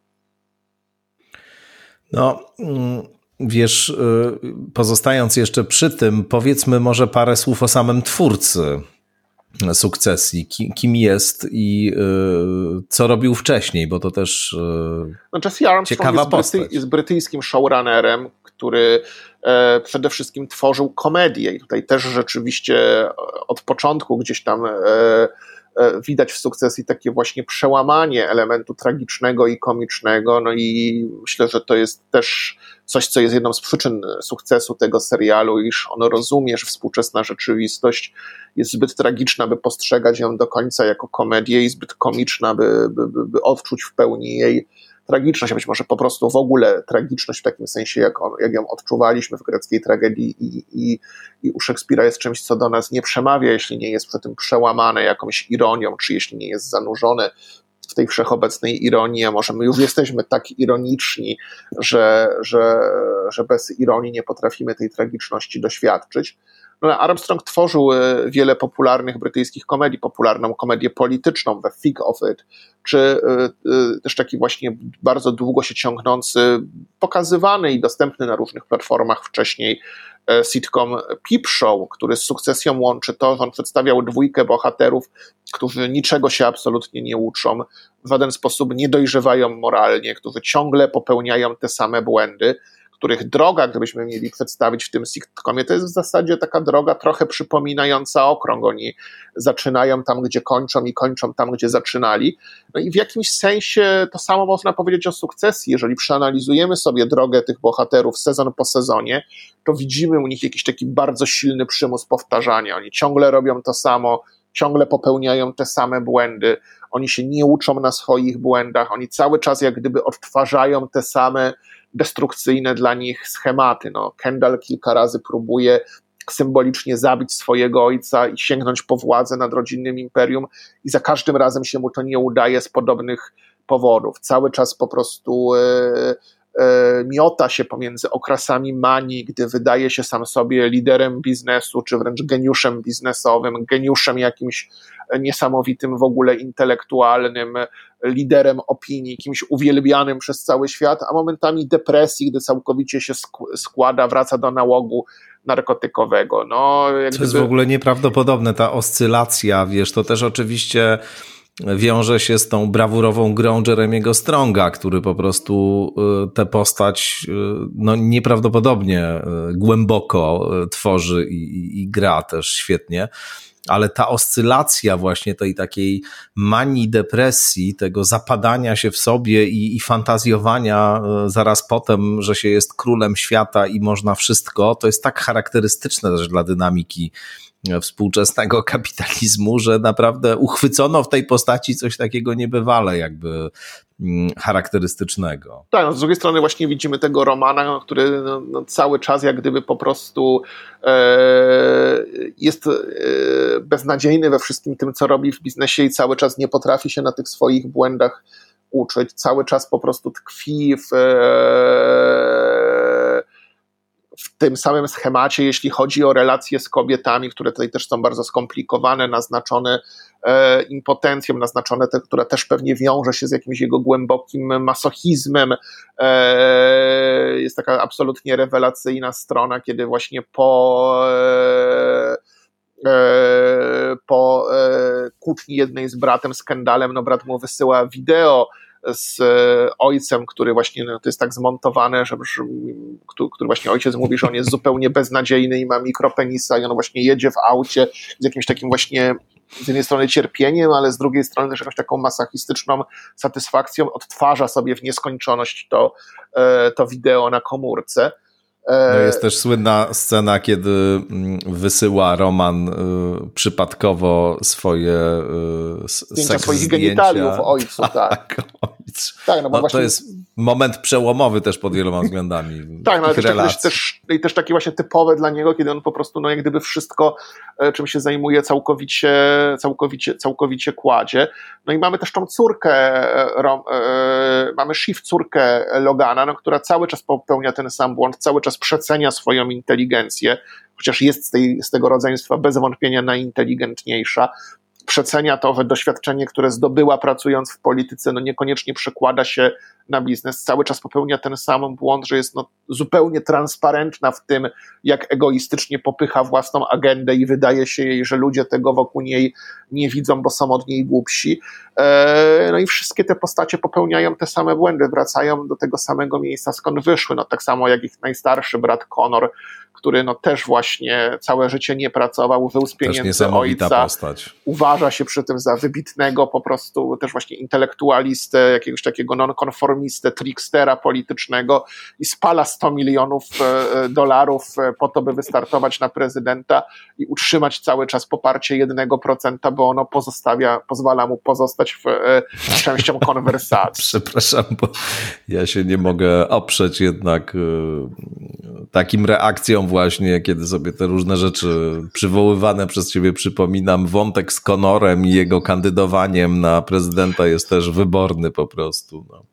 No, mm, Wiesz, y, pozostając jeszcze przy tym, powiedzmy może parę słów o samym twórcy sukcesji, kim jest i y, co robił wcześniej, bo to też y, no, Jesse Armstrong ciekawa jest, postać. Bryty, jest brytyjskim showrunnerem, który e, przede wszystkim tworzył komedię i tutaj też rzeczywiście od początku gdzieś tam e, e, widać w sukcesji takie właśnie przełamanie elementu tragicznego i komicznego, no i myślę, że to jest też coś, co jest jedną z przyczyn sukcesu tego serialu, iż on rozumie, że współczesna rzeczywistość jest zbyt tragiczna, by postrzegać ją do końca jako komedię i zbyt komiczna, by, by, by odczuć w pełni jej tragiczność, a być może po prostu w ogóle tragiczność w takim sensie, jak, on, jak ją odczuwaliśmy w greckiej tragedii i, i, i u Szekspira jest czymś, co do nas nie przemawia, jeśli nie jest przy tym przełamane jakąś ironią, czy jeśli nie jest zanurzone w tej wszechobecnej ironii, a może my już jesteśmy tak ironiczni, że, że, że bez ironii nie potrafimy tej tragiczności doświadczyć. No, Armstrong tworzył e, wiele popularnych brytyjskich komedii, popularną komedię polityczną, The Thick of It, czy e, e, też taki właśnie bardzo długo się ciągnący, pokazywany i dostępny na różnych platformach wcześniej sitcom Peep Show, który z sukcesją łączy to, że on przedstawiał dwójkę bohaterów, którzy niczego się absolutnie nie uczą, w żaden sposób nie dojrzewają moralnie, którzy ciągle popełniają te same błędy których droga, gdybyśmy mieli przedstawić w tym sitcomie, to jest w zasadzie taka droga trochę przypominająca okrąg. Oni zaczynają tam, gdzie kończą i kończą tam, gdzie zaczynali. No i w jakimś sensie to samo można powiedzieć o sukcesji. Jeżeli przeanalizujemy sobie drogę tych bohaterów sezon po sezonie, to widzimy u nich jakiś taki bardzo silny przymus powtarzania. Oni ciągle robią to samo, ciągle popełniają te same błędy, oni się nie uczą na swoich błędach, oni cały czas jak gdyby odtwarzają te same destrukcyjne dla nich schematy. No, Kendall kilka razy próbuje symbolicznie zabić swojego ojca i sięgnąć po władzę nad rodzinnym imperium, i za każdym razem się mu to nie udaje z podobnych powodów. Cały czas po prostu e, miota się pomiędzy okrasami manii, gdy wydaje się sam sobie liderem biznesu, czy wręcz geniuszem biznesowym, geniuszem jakimś niesamowitym w ogóle intelektualnym liderem opinii, kimś uwielbianym przez cały świat, a momentami depresji, gdy całkowicie się składa, wraca do nałogu narkotykowego. No, to jest w ogóle nieprawdopodobne, ta oscylacja, wiesz, to też oczywiście wiąże się z tą brawurową grą Jeremiego Stronga, który po prostu y, tę postać y, no, nieprawdopodobnie y, głęboko tworzy i, i, i gra też świetnie. Ale ta oscylacja właśnie tej takiej manii depresji, tego zapadania się w sobie i, i fantazjowania zaraz potem, że się jest królem świata i można wszystko, to jest tak charakterystyczne też dla dynamiki współczesnego kapitalizmu, że naprawdę uchwycono w tej postaci coś takiego niebywale, jakby Mm, charakterystycznego. Tak, no z drugiej strony właśnie widzimy tego Romana, który no, no, cały czas jak gdyby po prostu e, jest e, beznadziejny we wszystkim tym, co robi w biznesie i cały czas nie potrafi się na tych swoich błędach uczyć, cały czas po prostu tkwi w e, w tym samym schemacie, jeśli chodzi o relacje z kobietami, które tutaj też są bardzo skomplikowane, naznaczone e, impotencją, naznaczone te, które też pewnie wiąże się z jakimś jego głębokim masochizmem. E, jest taka absolutnie rewelacyjna strona, kiedy właśnie po e, e po e, kłótni jednej z bratem, skandalem, no brat mu wysyła wideo z ojcem, który właśnie no, to jest tak zmontowane, że, który właśnie ojciec mówi, że on jest zupełnie beznadziejny i ma mikropenisa i on właśnie jedzie w aucie z jakimś takim właśnie z jednej strony cierpieniem, ale z drugiej strony też jakąś taką masochistyczną satysfakcją odtwarza sobie w nieskończoność to, e, to wideo na komórce. No jest też słynna scena, kiedy mm, wysyła Roman y, przypadkowo swoje y, zdjęcia swoich zdjęcia. genitaliów ojcu, tak. tak. Tak, no bo no, właśnie... To jest moment przełomowy też pod wieloma względami. tak, no ale też, też, i też takie właśnie typowe dla niego, kiedy on po prostu, no jak gdyby wszystko, e, czym się zajmuje, całkowicie, całkowicie, całkowicie kładzie. No i mamy też tą córkę, e, rom, e, mamy Shiv, córkę Logana, no, która cały czas popełnia ten sam błąd, cały czas przecenia swoją inteligencję, chociaż jest z, tej, z tego rodzeństwa bez wątpienia najinteligentniejsza przecenia to doświadczenie, które zdobyła pracując w polityce, no niekoniecznie przekłada się na biznes. Cały czas popełnia ten sam błąd, że jest no zupełnie transparentna w tym, jak egoistycznie popycha własną agendę i wydaje się jej, że ludzie tego wokół niej nie widzą, bo są od niej głupsi. E, no i wszystkie te postacie popełniają te same błędy, wracają do tego samego miejsca, skąd wyszły. No tak samo jak ich najstarszy brat Conor, który no też właśnie całe życie nie pracował, wył z pieniędzy ojca. Postać. Uważa się przy tym za wybitnego po prostu też właśnie intelektualistę, jakiegoś takiego nonkonformistę, trickstera politycznego i spala 100 milionów e, e, dolarów e, po to, by wystartować na prezydenta i utrzymać cały czas poparcie 1%, bo ono pozostawia, pozwala mu pozostać w, częścią konwersacji. Przepraszam, bo ja się nie mogę oprzeć jednak takim reakcjom właśnie, kiedy sobie te różne rzeczy przywoływane przez ciebie przypominam. Wątek z Konorem i jego kandydowaniem na prezydenta jest też wyborny po prostu. No.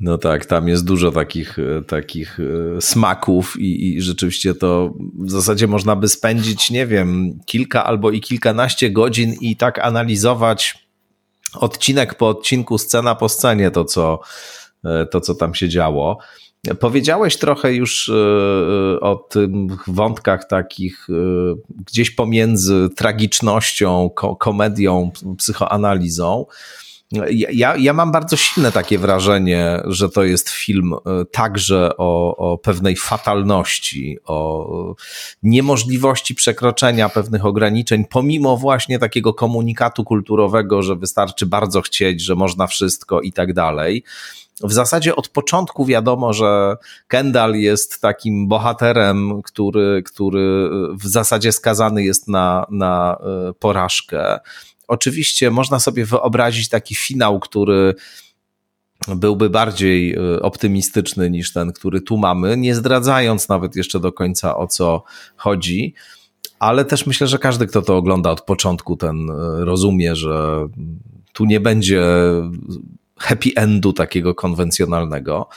No tak, tam jest dużo takich, e, takich e, smaków i, i, rzeczywiście to w zasadzie można by spędzić, nie wiem, kilka albo i kilkanaście godzin i tak analizować odcinek po odcinku, scena po scenie to, co, e, to, co tam się działo. Powiedziałeś trochę już o tych wątkach takich gdzieś pomiędzy tragicznością, komedią, psychoanalizą. Ja, ja mam bardzo silne takie wrażenie, że to jest film e, także o, o pewnej fatalności, o niemożliwości przekroczenia pewnych ograniczeń, pomimo właśnie takiego komunikatu kulturowego, że wystarczy bardzo chcieć, że można wszystko i tak dalej. W zasadzie od początku wiadomo, że Kendall jest takim bohaterem, który, który w zasadzie skazany jest na, na e, porażkę Oczywiście można sobie wyobrazić taki finał, który byłby bardziej y, optymistyczny niż ten, który tu mamy, nie zdradzając nawet jeszcze do końca o co chodzi. Ale też myślę, że każdy, kto to ogląda od początku, ten y, rozumie, że tu nie będzie happy endu takiego konwencjonalnego.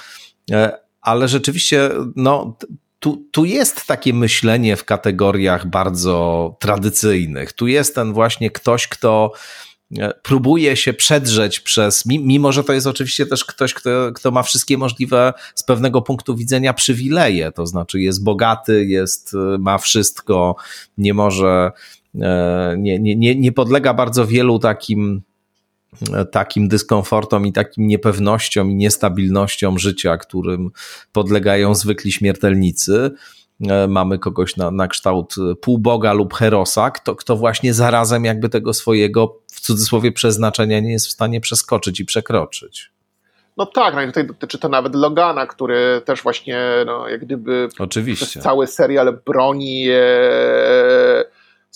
E, ale rzeczywiście, no, tu, tu jest takie myślenie w kategoriach bardzo tradycyjnych. Tu jest ten właśnie ktoś, kto e, próbuje się przedrzeć przez, mimo że to jest oczywiście też ktoś, kto, kto ma wszystkie możliwe z pewnego punktu widzenia przywileje, to znaczy jest bogaty, jest, e, ma wszystko, nie może, nie, nie, nie, nie podlega bardzo wielu takim takim dyskomfortom i takim niepewnościom i niestabilnościom życia, którym podlegają zwykli śmiertelnicy. E, mamy kogoś na, na kształt półboga lub herosa, kto, kto właśnie zarazem jakby tego swojego w cudzysłowie przeznaczenia nie jest w stanie przeskoczyć i przekroczyć. No tak, no i tutaj dotyczy to nawet Logana, który też właśnie no, jak gdyby Oczywiście. przez cały serial broni e,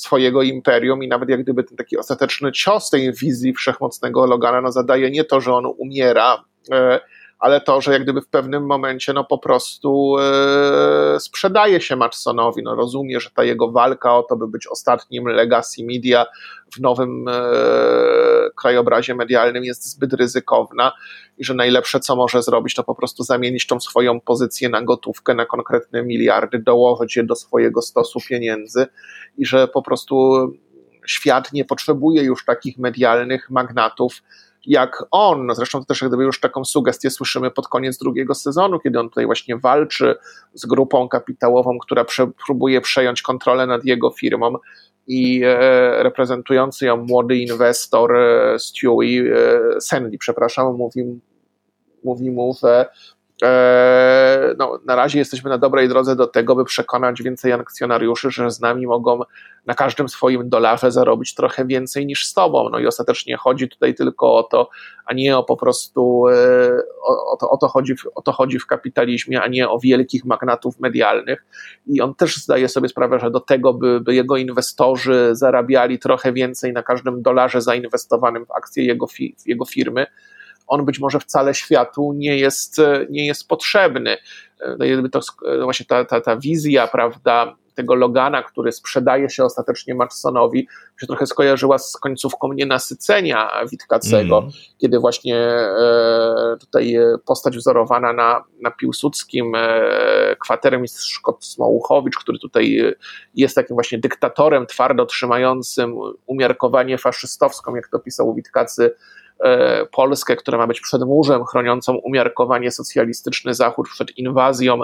swojego imperium i nawet jak gdyby ten taki ostateczny cios tej wizji wszechmocnego Logana no, zadaje nie to, że on umiera, e, ale to, że jak gdyby w pewnym momencie no po prostu e, sprzedaje się Matsonowi, no rozumie, że ta jego walka o to, by być ostatnim legacy media w nowym e, krajobrazie medialnym jest zbyt ryzykowna i że najlepsze, co może zrobić, to po prostu zamienić tą swoją pozycję na gotówkę, na konkretne miliardy, dołożyć je do swojego stosu pieniędzy i że po prostu świat nie potrzebuje już takich medialnych magnatów, jak on, no zresztą to też gdyby już taką sugestię słyszymy pod koniec drugiego sezonu, kiedy on tutaj właśnie walczy z grupą kapitałową, która próbuje przejąć kontrolę nad jego firmą i e, reprezentujący ją młody inwestor e, Stewie, e, Sandy, przepraszam, mówi, mówi mu, że no, na razie jesteśmy na dobrej drodze do tego, by przekonać więcej akcjonariuszy, że z nami mogą na każdym swoim dolarze zarobić trochę więcej niż z tobą. No i ostatecznie chodzi tutaj tylko o to, a nie o po prostu e, o, o, to, o, to, chodzi w, o to chodzi w kapitalizmie, a nie o wielkich magnatów medialnych. I on też zdaje sobie sprawę, że do tego, by, by jego inwestorzy zarabiali trochę więcej na każdym dolarze zainwestowanym w akcje jego, fi, jego firmy, on być może wcale światu nie jest, nie jest potrzebny. No jakby to no właśnie ta, ta, ta wizja, prawda, tego Logana, który sprzedaje się ostatecznie Matsonowi, się trochę skojarzyła z końcówką nienasycenia Witkacego, mm. kiedy właśnie e, tutaj postać wzorowana na, na Piłsudskim, e, kwatermistrz Szkot Smołuchowicz, który tutaj jest takim właśnie dyktatorem twardo trzymającym umiarkowanie faszystowską, jak to pisał Witkacy, E, Polskę, która ma być przedmurzem chroniącą umiarkowanie socjalistyczny Zachód przed inwazją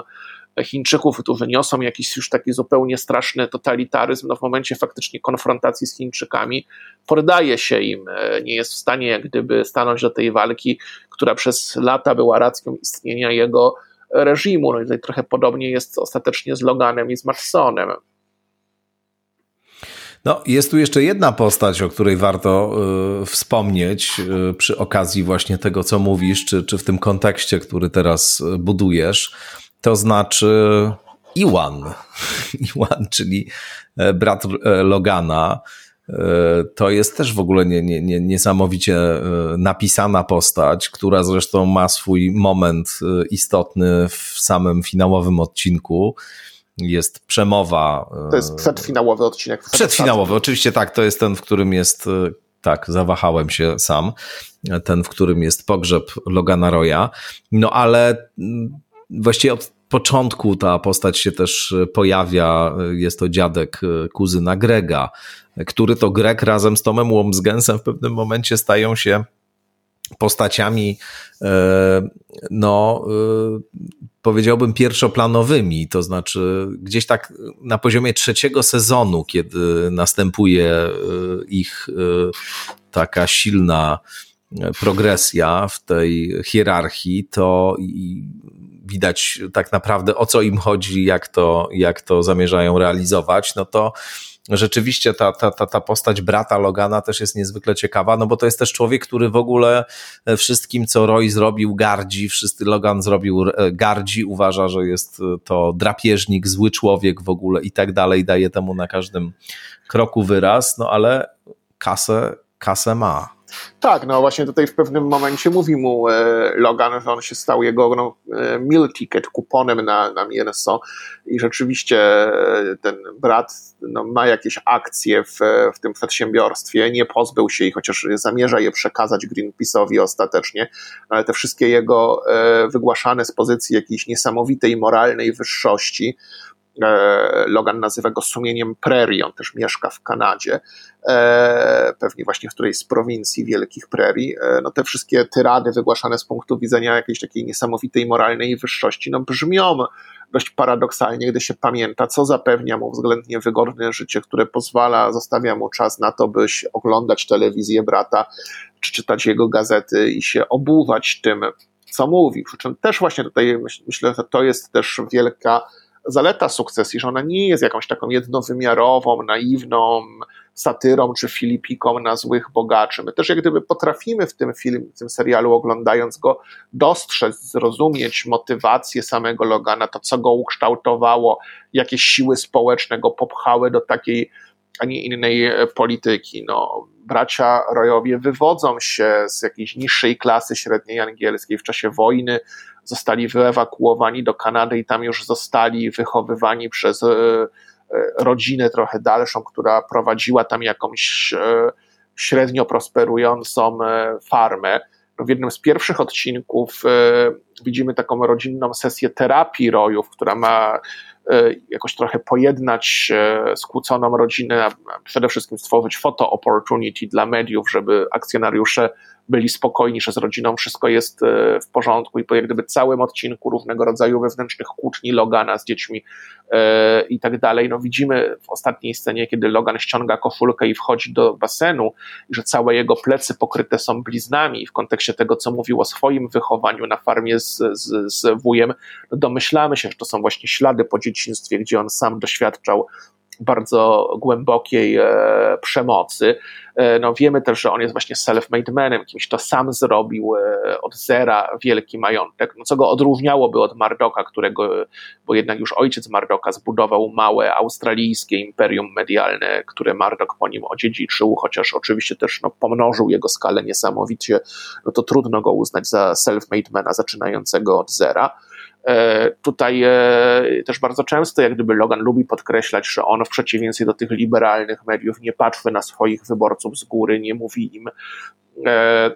Chińczyków, tu wyniosą jakiś już taki zupełnie straszny totalitaryzm, no w momencie faktycznie konfrontacji z Chińczykami poddaje się im, e, nie jest w stanie jak gdyby stanąć do tej walki, która przez lata była racją istnienia jego reżimu. No i tutaj trochę podobnie jest ostatecznie z Loganem i z Matsonem. No, jest tu jeszcze jedna postać, o której warto y, wspomnieć y, przy okazji właśnie tego, co mówisz, czy, czy w tym kontekście, który teraz y, budujesz. To znaczy Iwan. Iwan, czyli e, brat e, Logana. E, to jest też w ogóle nie, nie, nie, niesamowicie napisana postać, która zresztą ma swój moment istotny w samym finałowym odcinku jest przemowa. To jest przedfinałowy odcinek. Przedfinałowy, oczywiście tak, to jest ten, w którym jest e, tak, zawahałem się sam. Ten, w którym jest pogrzeb Logana Roya. No ale mm, właściwie od początku ta postać się też pojawia. Jest to dziadek kuzyna Grega, który to Greg razem z Tomem Łomsgensem w pewnym momencie stają się postaciami, e, no, e, powiedziałbym, pierwszoplanowymi, to znaczy gdzieś tak na poziomie trzeciego sezonu, kiedy następuje e, ich taka silna progresja w tej hierarchii, to widać tak naprawdę o co im chodzi, jak to, jak to zamierzają realizować, no to rzeczywiście ta, ta, ta, ta postać brata Logana też jest niezwykle ciekawa, no bo to jest też człowiek, który w ogóle e, wszystkim, co Roy zrobił, gardzi, wszyscy Logan zrobił e, gardzi, uważa, że jest e, to drapieżnik, zły człowiek w ogóle i tak dalej, daje temu na każdym kroku wyraz, no ale kasę, kasę ma. Tak, no właśnie tutaj w pewnym momencie mówi mu e, Logan, że on się stał jego no, e, meal ticket, kuponem na, na mięso. I rzeczywiście e, ten brat no, ma jakieś akcje w, w tym przedsiębiorstwie, nie pozbył się ich, chociaż zamierza je przekazać Greenpeace'owi ostatecznie, ale te wszystkie jego e, wygłaszane z pozycji jakiejś niesamowitej moralnej wyższości, E, Logan nazywa go sumieniem prerii, on też mieszka w Kanadzie, e, pewnie właśnie w którejś z prowincji wielkich prerii. E, no te wszystkie tyrady wygłaszane z punktu widzenia jakiejś takiej niesamowitej moralnej wyższości, no brzmią dość paradoksalnie, gdy się pamięta, co zapewnia mu względnie wygodne życie, które pozwala, zostawia mu czas na to, byś oglądać telewizję brata, czy czytać jego gazety i się obuwać tym, co mówi. Przy czym też właśnie tutaj myślę, że to jest też wielka zaleta sukcesji, że ona nie jest jakąś taką jednowymiarową, naiwną satyrą czy filipiką na złych bogaczy. My też jak gdyby potrafimy w tym filmie, w tym serialu oglądając go dostrzec, zrozumieć motywację samego Logana, to co go ukształtowało, jakie siły społeczne go popchały do takiej, a nie innej e, polityki. No, bracia Royowie wywodzą się z jakiejś niższej klasy średniej angielskiej w czasie wojny, zostali wyewakuowani do Kanady i tam już zostali wychowywani przez e, e, rodzinę trochę dalszą, która prowadziła tam jakąś e, średnio prosperującą farmę. No, w jednym z pierwszych odcinków widzimy taką rodzinną sesję terapii rojów, która ma jakoś trochę pojednać skłóconą rodzinę, a przede wszystkim stworzyć photo opportunity dla mediów, żeby akcjonariusze byli spokojni, że z rodziną wszystko jest e, w porządku i po jak gdyby całym odcinku różnego rodzaju wewnętrznych kłótni Logana z dziećmi e, i tak dalej. No widzimy w ostatniej scenie, kiedy Logan ściąga koszulkę i wchodzi do basenu, że całe jego plecy pokryte są bliznami w kontekście tego, co mówił o swoim wychowaniu na farmie z, z, z wujem, no domyślamy się, że to są właśnie ślady po dzieciństwie, gdzie on sam doświadczał bardzo głębokiej e, przemocy. E, no, wiemy też, że on jest właśnie self-made manem, kimś, kto sam zrobił e, od zera wielki majątek, no, co go odróżniałoby od Mardoka, którego, bo jednak już ojciec Mardoka zbudował małe australijskie imperium medialne, które Mardok po nim odziedziczył, chociaż oczywiście też no, pomnożył jego skalę niesamowicie, no to trudno go uznać za self-made mana zaczynającego od zera. E, tutaj e, też bardzo często, jak gdyby Logan lubi podkreślać, że on w przeciwieństwie do tych liberalnych mediów nie patrzy na swoich wyborców z góry, nie mówi im e,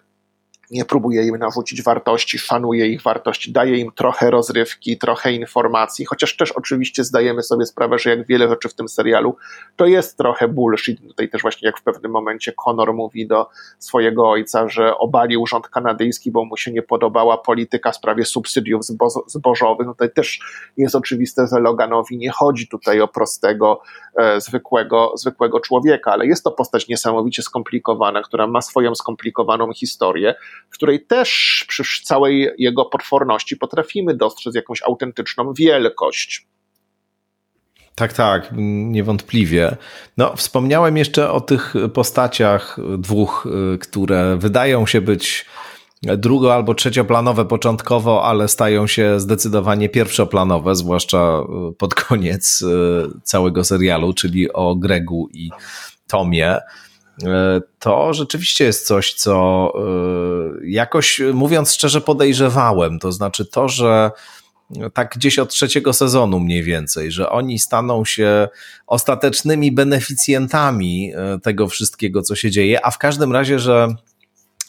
nie próbuje im nawrócić wartości, szanuje ich wartości, daje im trochę rozrywki, trochę informacji, chociaż też oczywiście zdajemy sobie sprawę, że jak wiele rzeczy w tym serialu, to jest trochę bullshit. Tutaj też właśnie jak w pewnym momencie Conor mówi do swojego ojca, że obalił rząd kanadyjski, bo mu się nie podobała polityka w sprawie subsydiów zbo zbożowych. No tutaj też jest oczywiste, że Loganowi nie chodzi tutaj o prostego, e, zwykłego, zwykłego człowieka, ale jest to postać niesamowicie skomplikowana, która ma swoją skomplikowaną historię, której też przy całej jego potworności potrafimy dostrzec jakąś autentyczną wielkość. Tak, tak, niewątpliwie. No, wspomniałem jeszcze o tych postaciach dwóch, y, które wydają się być drugo- albo trzecioplanowe początkowo, ale stają się zdecydowanie pierwszoplanowe, zwłaszcza y, pod koniec y, całego serialu, czyli o Gregu i Tomie. E, to rzeczywiście jest coś, co e, jakoś, mówiąc szczerze, podejrzewałem. To znaczy to, że tak gdzieś od trzeciego sezonu mniej więcej, że oni staną się ostatecznymi beneficjentami e, tego wszystkiego, co się dzieje, a w każdym razie, że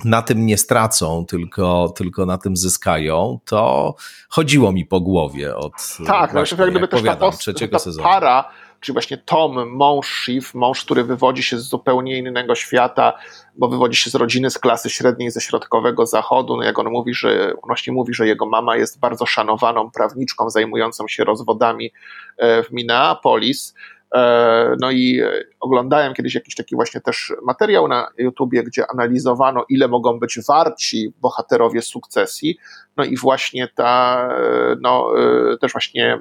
na tym nie stracą, tylko, tylko na tym zyskają, to chodziło mi po głowie od tak, właśnie, jak gdyby też ta, post, trzeciego ta sezonu. para, czyli właśnie Tom, mąż Shiv, mąż, który wywodzi się z zupełnie innego świata, bo wywodzi się z rodziny z klasy średniej ze środkowego zachodu. No jak on mówi, że właśnie mówi, że jego mama jest bardzo szanowaną prawniczką zajmującą się rozwodami e, w Minneapolis. E, no i oglądałem kiedyś jakiś taki właśnie też materiał na YouTubie, gdzie analizowano, ile mogą być warci bohaterowie sukcesji. No i właśnie ta, e, no też właśnie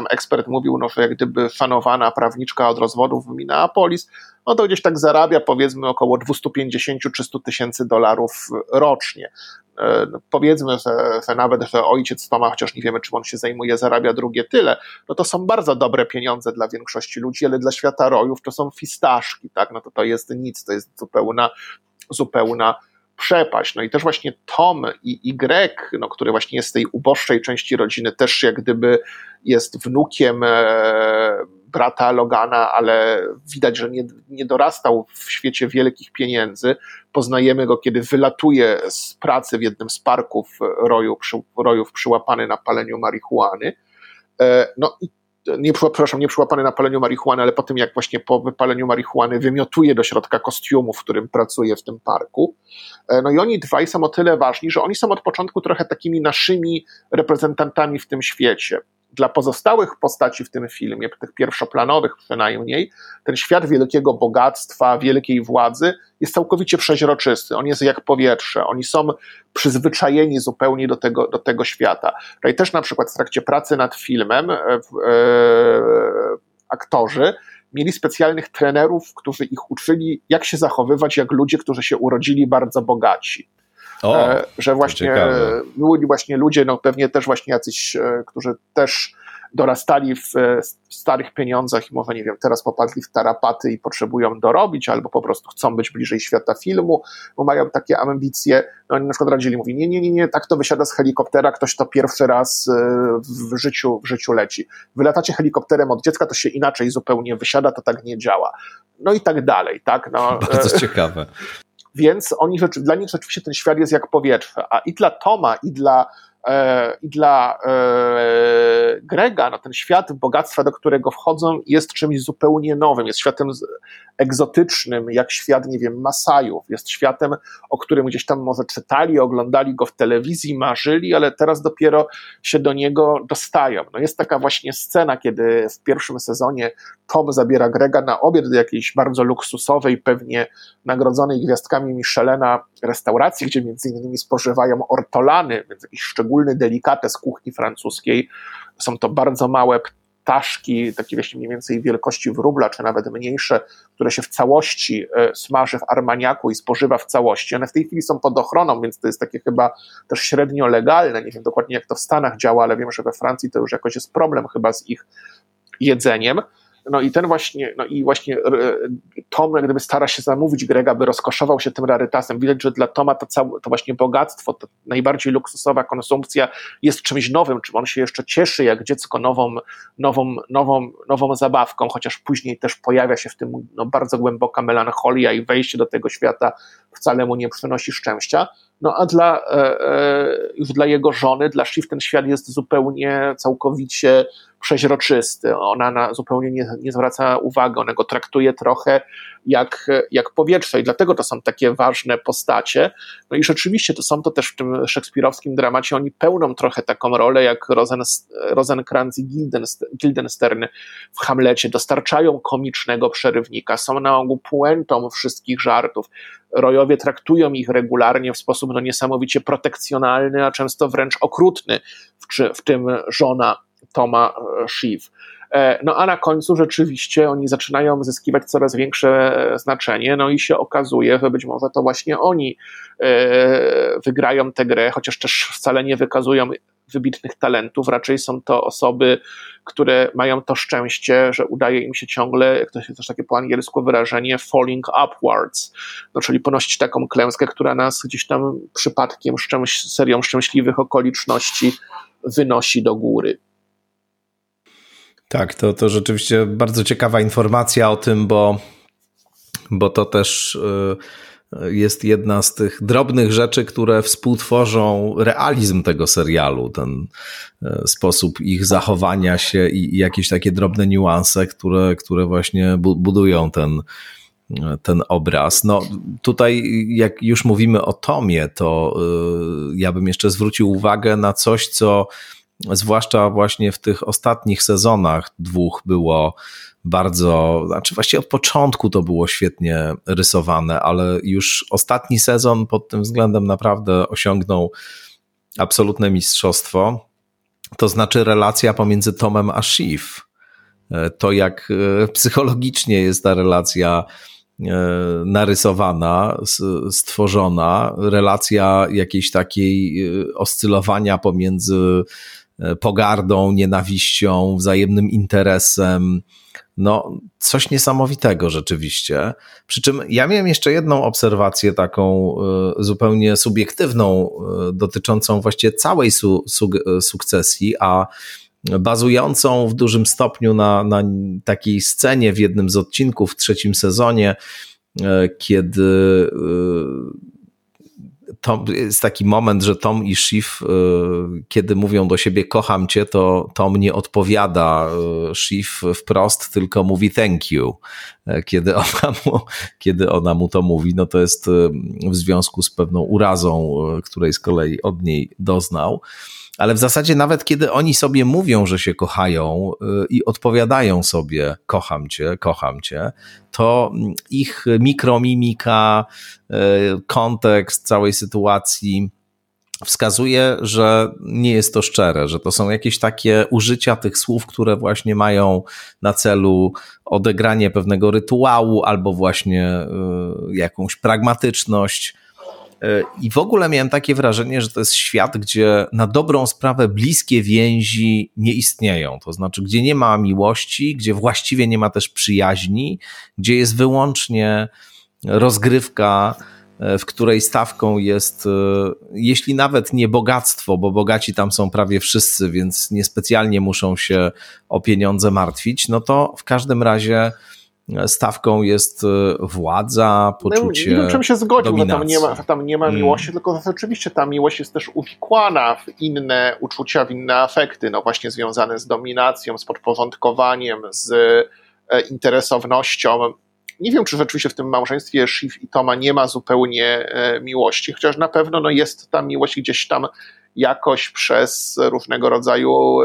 tam ekspert mówił, no, że jak gdyby fanowana prawniczka od rozwodów w Minneapolis, no to gdzieś tak zarabia powiedzmy około 250-300 tysięcy dolarów rocznie. E, no, powiedzmy, że, że nawet, że ojciec Toma, chociaż nie wiemy, czym on się zajmuje, zarabia drugie tyle, no to są bardzo dobre pieniądze dla większości ludzi, ale dla świata rojów to są fistaszki, tak? No to to jest nic, to jest zupełna, zupełna przepaść. No i też właśnie Tom i Y, no, który właśnie jest z tej uboższej części rodziny, też jak gdyby jest wnukiem e, brata Logana, ale widać, że nie, nie dorastał w świecie wielkich pieniędzy. Poznajemy go, kiedy wylatuje z pracy w jednym z parków roju, przy, rojów przyłapany na paleniu marihuany. E, no i nie, przepraszam, nie przyłapany na paleniu marihuany, ale po tym jak właśnie po wypaleniu marihuany wymiotuje do środka kostiumu, w którym pracuje w tym parku. E, no i oni dwaj są o tyle ważni, że oni są od początku trochę takimi naszymi reprezentantami w tym świecie dla pozostałych postaci w tym filmie, tych pierwszoplanowych przynajmniej, ten świat wielkiego bogactwa, wielkiej władzy jest całkowicie przeźroczysty. On jest jak powietrze. Oni są przyzwyczajeni zupełnie do tego, do tego świata. No i też na przykład w trakcie pracy nad filmem e, e, aktorzy mieli specjalnych trenerów, którzy ich uczyli, jak się zachowywać jak ludzie, którzy się urodzili bardzo bogaci. O, e, że właśnie byli właśnie ludzie, no pewnie też właśnie jacyś, e, którzy też dorastali w starych pieniądzach i może, nie wiem, teraz popadli w tarapaty i potrzebują dorobić, albo po prostu chcą być bliżej świata filmu, bo mają takie ambicje. No oni na przykład radzili, mówi, nie, nie, nie, nie, tak to wysiada z helikoptera, ktoś to pierwszy raz e, w życiu, w życiu leci. Wylatacie helikopterem od dziecka, to się inaczej zupełnie wysiada, to tak nie działa. No i tak dalej, tak? No, Bardzo ciekawe. Więc oni, dla nich rzeczywiście ten świat jest jak powietrze. A i dla Toma, i dla i dla e, Grega no ten świat bogactwa, do którego wchodzą, jest czymś zupełnie nowym, jest światem egzotycznym, jak świat, nie wiem, Masajów, jest światem, o którym gdzieś tam może czytali, oglądali go w telewizji, marzyli, ale teraz dopiero się do niego dostają. No jest taka właśnie scena, kiedy w pierwszym sezonie Tom zabiera Grega na obiad do jakiejś bardzo luksusowej, pewnie nagrodzonej gwiazdkami Michelena restauracji, gdzie między innymi spożywają ortolany, więc jakiś szczególny delikates kuchni francuskiej. Są to bardzo małe ptaszki, takie właśnie mniej więcej wielkości wróbla, czy nawet mniejsze, które się w całości e, smaży w armaniaku i spożywa w całości. One w tej chwili są pod ochroną, więc to jest takie chyba też średnio legalne. Nie wiem dokładnie, jak to w Stanach działa, ale wiem, że we Francji to już jakoś jest problem chyba z ich jedzeniem. No i ten właśnie, no i właśnie e, Tom jak gdyby stara się zamówić Grega, by rozkoszował się tym rarytasem. Widać, że dla Toma to, całe, to właśnie bogactwo, to najbardziej luksusowa konsumpcja jest czymś nowym, czym on się jeszcze cieszy jak dziecko nową, nową, nową, nową zabawką, chociaż później też pojawia się w tym no, bardzo głęboka melancholia i wejście do tego świata wcale mu nie przynosi szczęścia. No a dla, e, e, już dla jego żony, dla Shiv ten świat jest zupełnie, całkowicie przeźroczysty. Ona na, zupełnie nie, nie zwraca uwagi, ona go traktuje trochę jak, jak powietrze i dlatego to są takie ważne postacie. No i rzeczywiście to są to też w tym szekspirowskim dramacie, oni pełną trochę taką rolę jak Rosen, i Guildenstern w Hamlecie, dostarczają komicznego przerywnika, są na ogół puentą wszystkich żartów. Rojowie traktują ich regularnie w sposób no, niesamowicie protekcjonalny, a często wręcz okrutny, w, w tym żona Toma e, Shiv. E, no a na końcu rzeczywiście oni zaczynają zyskiwać coraz większe e, znaczenie, no i się okazuje, że być może to właśnie oni wygrają tę grę, chociaż też wcale nie wykazują wybitnych talentów, raczej są to osoby, które mają to szczęście, że udaje im się ciągle, jak to jest też takie po angielsku wyrażenie, falling upwards, no czyli ponosić taką klęskę, która nas gdzieś tam przypadkiem, szczęś, serią szczęśliwych okoliczności wynosi do góry. Tak, to, to rzeczywiście bardzo ciekawa informacja o tym, bo, bo to też y, jest jedna z tych drobnych rzeczy, które współtworzą realizm tego serialu, ten y, sposób ich zachowania się i jakieś takie drobne niuanse, które, które właśnie budują ten, ten obraz. No tutaj, jak już mówimy o Tomie, to y, ja bym jeszcze zwrócił uwagę na coś, co zwłaszcza właśnie w tych ostatnich sezonach dwóch było bardzo, znaczy właściwie od początku to było świetnie rysowane, ale już ostatni sezon pod tym względem naprawdę osiągnął absolutne mistrzostwo. To znaczy relacja pomiędzy Tomem a Shiv. E, to jak e, psychologicznie jest ta relacja e, narysowana, stworzona, relacja jakiejś takiej oscylowania pomiędzy pogardą, nienawiścią, wzajemnym interesem. No, coś niesamowitego rzeczywiście. Przy czym ja miałem jeszcze jedną obserwację, taką e, zupełnie subiektywną, e, dotyczącą właściwie całej su su sukcesji, a bazującą w dużym stopniu na, na takiej scenie w jednym z odcinków w trzecim sezonie, kiedy to jest taki moment, że Tom i Shiv, y, kiedy mówią do siebie kocham cię, to Tom nie odpowiada y, Shiv wprost, tylko mówi thank you. E, kiedy ona mu, kiedy ona mu to mówi, no to jest y, w związku z pewną urazą, której z kolei od niej doznał ale w zasadzie nawet kiedy oni sobie mówią, że się kochają y, i odpowiadają sobie kocham cię, kocham cię, to ich mikromimika, y, kontekst całej sytuacji wskazuje, że nie jest to szczere, że to są jakieś takie użycia tych słów, które właśnie mają na celu odegranie pewnego rytuału albo właśnie y, jakąś pragmatyczność i w ogóle miałem takie wrażenie, że to jest świat, gdzie na dobrą sprawę bliskie więzi nie istnieją. To znaczy, gdzie nie ma miłości, gdzie właściwie nie ma też przyjaźni, gdzie jest wyłącznie rozgrywka, e, w której stawką jest, e, jeśli nawet nie bogactwo, bo bogaci tam są prawie wszyscy, więc niespecjalnie muszą się o pieniądze martwić, no to w każdym razie stawką jest e, władza, poczucie. No, czym się zgodził, że tam nie ma, tam nie ma hmm. miłości, tylko oczywiście ta miłość jest też uwikłana w inne uczucia, w inne afekty, no właśnie związane z dominacją, z podporządkowaniem, z e, interesownością. Nie wiem, czy rzeczywiście w tym małżeństwie Shiv i Toma nie ma zupełnie e, miłości, chociaż na pewno no, jest ta miłość gdzieś tam jakoś przez różnego rodzaju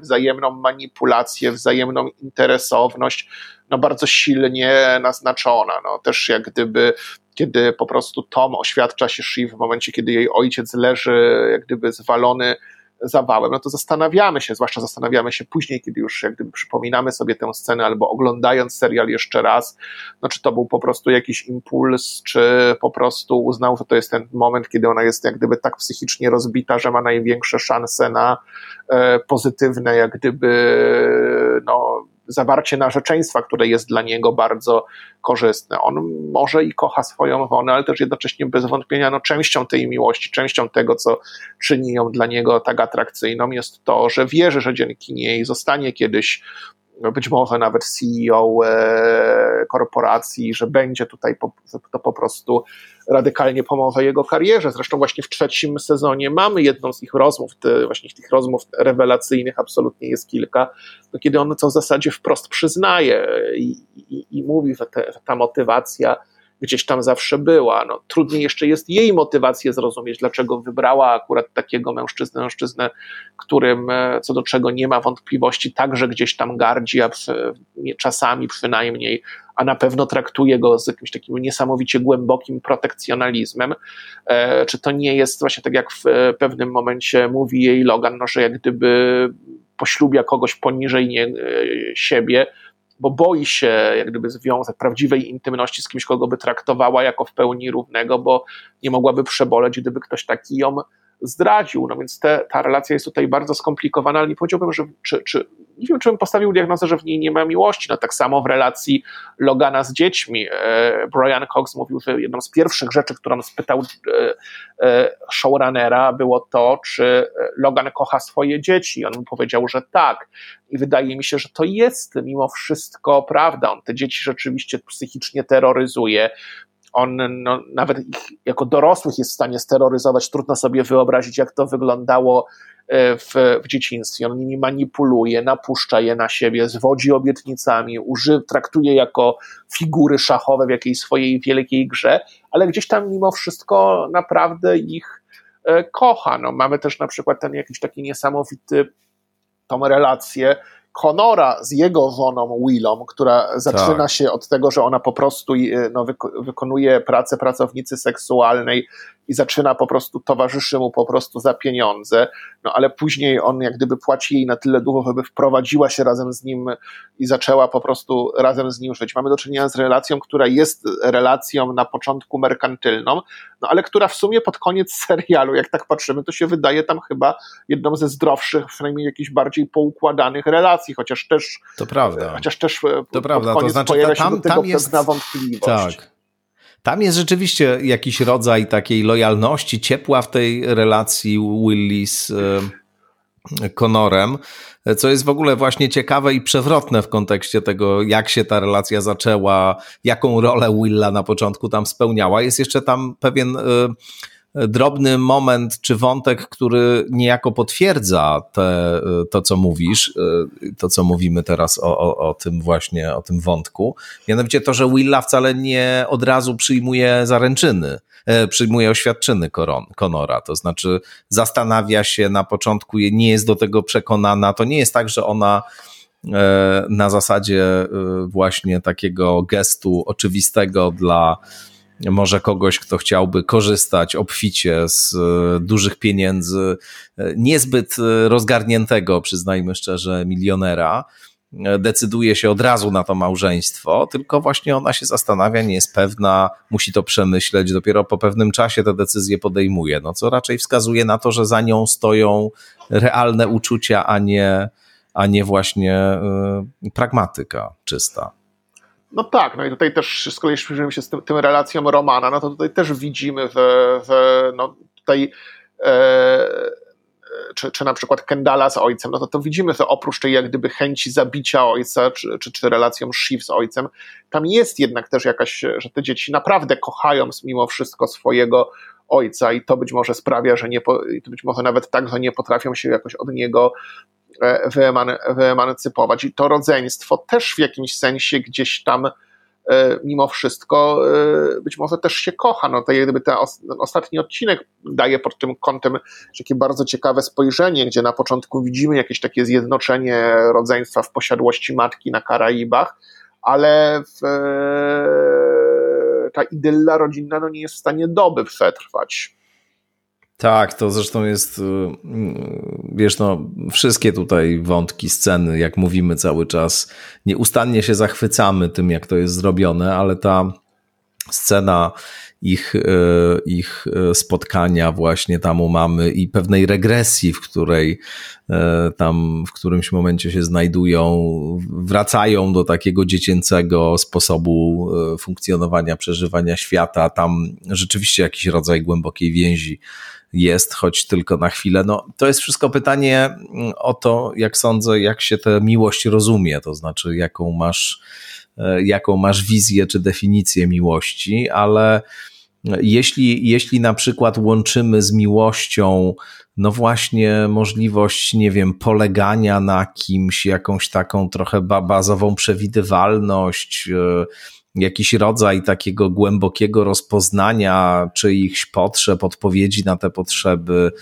wzajemną manipulację, wzajemną interesowność, no bardzo silnie naznaczona. No, też jak gdyby, kiedy po prostu Tom oświadcza się Shiv w momencie, kiedy jej ojciec leży jak gdyby zwalony zawałem, no to zastanawiamy się, zwłaszcza zastanawiamy się później, kiedy już jak gdyby przypominamy sobie tę scenę albo oglądając serial jeszcze raz, no czy to był po prostu jakiś impuls, czy po prostu uznał, że to jest ten moment, kiedy ona jest jak gdyby tak psychicznie rozbita, że ma największe szanse na e, pozytywne jak gdyby no, zawarcie narzeczeństwa, które jest dla niego bardzo korzystne. On może i kocha swoją żonę, ale też jednocześnie bez wątpienia no, częścią tej miłości, częścią tego, co czyni ją dla niego tak atrakcyjną, jest to, że wierzy, że dzięki niej zostanie kiedyś być może nawet CEO e, korporacji, że będzie tutaj, to po prostu radykalnie pomoże jego karierze. Zresztą właśnie w trzecim sezonie mamy jedną z ich rozmów, właśnie tych rozmów rewelacyjnych absolutnie jest kilka, no kiedy on to w zasadzie wprost przyznaje i, i, i mówi, że, te, że ta motywacja gdzieś tam zawsze była. No, trudniej jeszcze jest jej motywację zrozumieć, dlaczego wybrała akurat takiego mężczyznę, mężczyznę, którym e, co do czego nie ma wątpliwości, także gdzieś tam gardzi, a czasami przynajmniej, a na pewno traktuje go z jakimś takim niesamowicie głębokim protekcjonalizmem. E, czy to nie jest właśnie tak, jak w e, pewnym momencie mówi jej Logan, no, że jak gdyby poślubia kogoś poniżej nie, siebie, bo boi się jak gdyby związać prawdziwej intymności z kimś, kogo by traktowała jako w pełni równego, bo nie mogłaby przeboleć, gdyby ktoś taki ją zdradził, no więc te, ta relacja jest tutaj bardzo skomplikowana, ale nie powiedziałbym, że czy, czy, nie wiem, czy bym postawił diagnozę, że w niej nie ma miłości, no tak samo w relacji Logana z dziećmi. E, Brian Cox mówił, że jedną z pierwszych rzeczy, którą spytał e, e, showrunnera było to, czy Logan kocha swoje dzieci. On mu powiedział, że tak. I wydaje mi się, że to jest mimo wszystko prawda. On te dzieci rzeczywiście psychicznie terroryzuje on no, nawet ich jako dorosłych jest w stanie steroryzować. Trudno sobie wyobrazić, jak to wyglądało e, w, w dzieciństwie. On nimi manipuluje, napuszcza je na siebie, zwodzi obietnicami, uży, traktuje jako figury szachowe w jakiejś swojej wielkiej grze, ale gdzieś tam mimo wszystko naprawdę ich e, kocha. No, mamy też na przykład ten jakiś taki niesamowity tą relację Conora z jego żoną Willą, która zaczyna tak. się od tego, że ona po prostu e, no, wykonuje pracę pracownicy seksualnej i zaczyna po prostu, towarzyszy mu po prostu za pieniądze, no ale później on jak gdyby płaci jej na tyle dużo, żeby wprowadziła się razem z nim i zaczęła po prostu razem z nim żyć. Mamy do czynienia z relacją, która jest relacją na początku merkantylną, no ale która w sumie pod koniec serialu, jak tak patrzymy, to się wydaje tam chyba jedną ze zdrowszych, przynajmniej jakichś bardziej poukładanych relacji, chociaż też to prawda. Chociaż też e, to prawda, to znaczy pojawia tam, się do tego tam jest, wątpliwość. Tak. Tam jest rzeczywiście jakiś rodzaj takiej lojalności, ciepła w tej relacji Willy z e, Conorem, co jest w ogóle właśnie ciekawe i przewrotne w kontekście tego, jak się ta relacja zaczęła, jaką rolę Willa na początku tam spełniała. Jest jeszcze tam pewien e, drobny moment czy wątek, który niejako potwierdza te, to, co mówisz, to, co mówimy teraz o, o, o tym właśnie, o tym wątku. Mianowicie to, że Willa wcale nie od razu przyjmuje zaręczyny, e, przyjmuje oświadczyny Konora, to znaczy zastanawia się na początku, nie jest do tego przekonana. To nie jest tak, że ona e, na zasadzie e, właśnie takiego gestu oczywistego dla może kogoś, kto chciałby korzystać obficie z e, dużych pieniędzy, e, niezbyt e, rozgarniętego, przyznajmy szczerze, milionera, decyduje się od razu na to małżeństwo, tylko właśnie ona się zastanawia, nie jest pewna, musi to przemyśleć, dopiero po pewnym czasie te decyzje podejmuje, no co raczej wskazuje na to, że za nią stoją realne uczucia, a nie, a nie właśnie y, pragmatyka czysta. No tak, no i tutaj też z kolei przyjrzymy się tym, tym relacjom Romana, no to tutaj też widzimy w, w no tutaj e, czy, czy na przykład Kendala z ojcem, no to to widzimy, że oprócz tej jak gdyby chęci zabicia ojca, czy, czy, czy relacją Shiv z ojcem, tam jest jednak też jakaś, że te dzieci naprawdę kochają mimo wszystko swojego ojca i to być może sprawia, że nie, to być może nawet tak, że nie potrafią się jakoś od niego E, wyemancypować. I to rodzeństwo też w jakimś sensie gdzieś tam e, mimo wszystko e, być może też się kocha. No to jakby ten ostatni odcinek daje pod tym kątem takie bardzo ciekawe spojrzenie, gdzie na początku widzimy jakieś takie zjednoczenie rodzeństwa w posiadłości matki na Karaibach, ale w, ta idylla rodzinna no nie jest w stanie doby przetrwać. Tak, to zresztą jest, y, wiesz, no, wszystkie tutaj wątki, sceny, jak mówimy cały czas, nieustannie się zachwycamy tym, jak to jest zrobione, ale ta scena ich, y, ich y, spotkania właśnie tam u mamy i pewnej regresji, w której tam w którymś momencie się znajdują, wracają do takiego dziecięcego sposobu funkcjonowania, przeżywania świata. Tam rzeczywiście jakiś rodzaj głębokiej więzi jest, choć tylko na chwilę. No, to jest wszystko pytanie mm, o to, jak sądzę, jak się tę miłość rozumie, to znaczy jaką masz, e, jaką masz wizję czy definicję miłości, ale jeśli, jeśli na przykład łączymy z miłością, no właśnie możliwość, nie wiem, polegania na kimś, jakąś taką trochę bazową przewidywalność, e, jakiś rodzaj takiego głębokiego rozpoznania czyichś potrzeb, odpowiedzi na te potrzeby,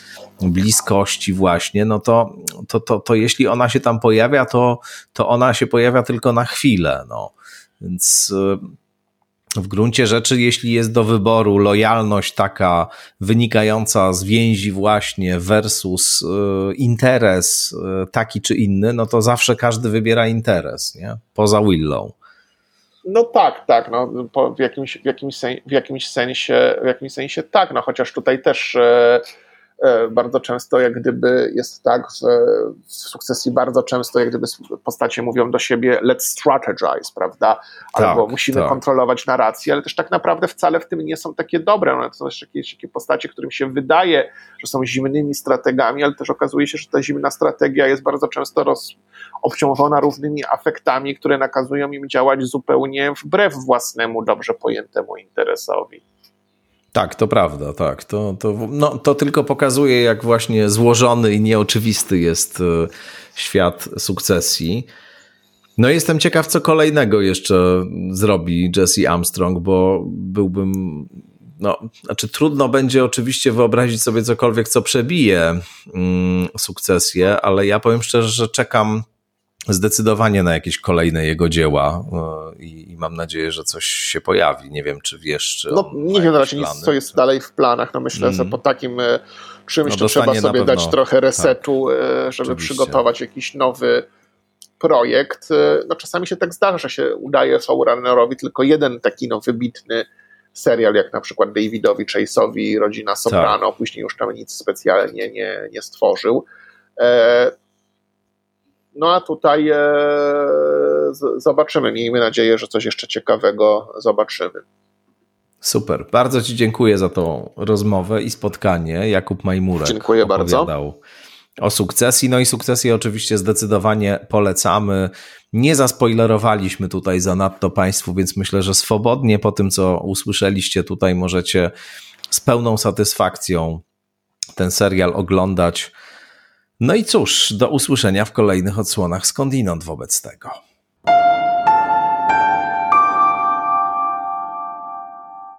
bliskości właśnie, no to, to, to, to jeśli ona się tam pojawia, to, to ona się pojawia tylko na chwilę, no. Więc y, w gruncie rzeczy, jeśli jest do wyboru lojalność taka wynikająca z więzi właśnie versus y, interes y, taki czy inny, no to zawsze każdy wybiera interes, nie? Poza Willą. No tak, tak, no, w, jakimś, w, jakimś sen, w, jakimś sensie, w jakimś sensie tak, no chociaż tutaj też e, bardzo często jak gdyby jest tak, w, w sukcesji bardzo często jak gdyby postacie mówią do siebie let's strategize, prawda? Albo tak, musimy tak. kontrolować narrację, ale też tak naprawdę wcale w tym nie są takie dobre. No, to są jeszcze jakieś takie postacie, którym się wydaje, że są zimnymi strategami, ale też okazuje się, że ta zimna strategia jest bardzo często roz, obciążona różnymi afektami, które nakazują im działać zupełnie wbrew własnemu, dobrze pojętemu interesowi. Tak, to prawda, tak. To, to, no, to tylko pokazuje, jak właśnie złożony i nieoczywisty jest e, świat sukcesji. No jestem ciekaw, co kolejnego jeszcze zrobi Jesse Armstrong, bo byłbym. No, znaczy trudno będzie oczywiście wyobrazić sobie cokolwiek, co przebije mm, sukcesję, ale ja powiem szczerze, że czekam zdecydowanie na jakieś kolejne jego dzieła e, i, i, mam nadzieję, że coś się pojawi. Nie wiem, czy wiesz, czy. No, nie wiem raczej nic, co jest dalej w planach. No myślę, mm. że po takim e, czymś no, to trzeba sobie dać trochę resetu, tak. Żeby Oczywiście. przygotować jakiś nowy projekt. No czasami się tak zdarza, że się udaje showrunnerowi tylko jeden taki no, wybitny serial, jak na przykład Davidowi Chase'owi Rodzina Soprano, tak. później już tam nic specjalnie nie, nie stworzył. No a tutaj e, zobaczymy. Miejmy nadzieję, że coś jeszcze ciekawego zobaczymy. Super. Bardzo Ci dziękuję za tą rozmowę i spotkanie. Jakub Majmurek dziękuję opowiadał bardzo. o sukcesji. No i sukcesji oczywiście zdecydowanie polecamy. Nie zaspoilerowaliśmy tutaj zanadto Państwu, więc myślę, że swobodnie po tym, co usłyszeliście tutaj, możecie z pełną satysfakcją ten serial oglądać no i cóż, do usłyszenia w kolejnych odsłonach skądinąd wobec tego.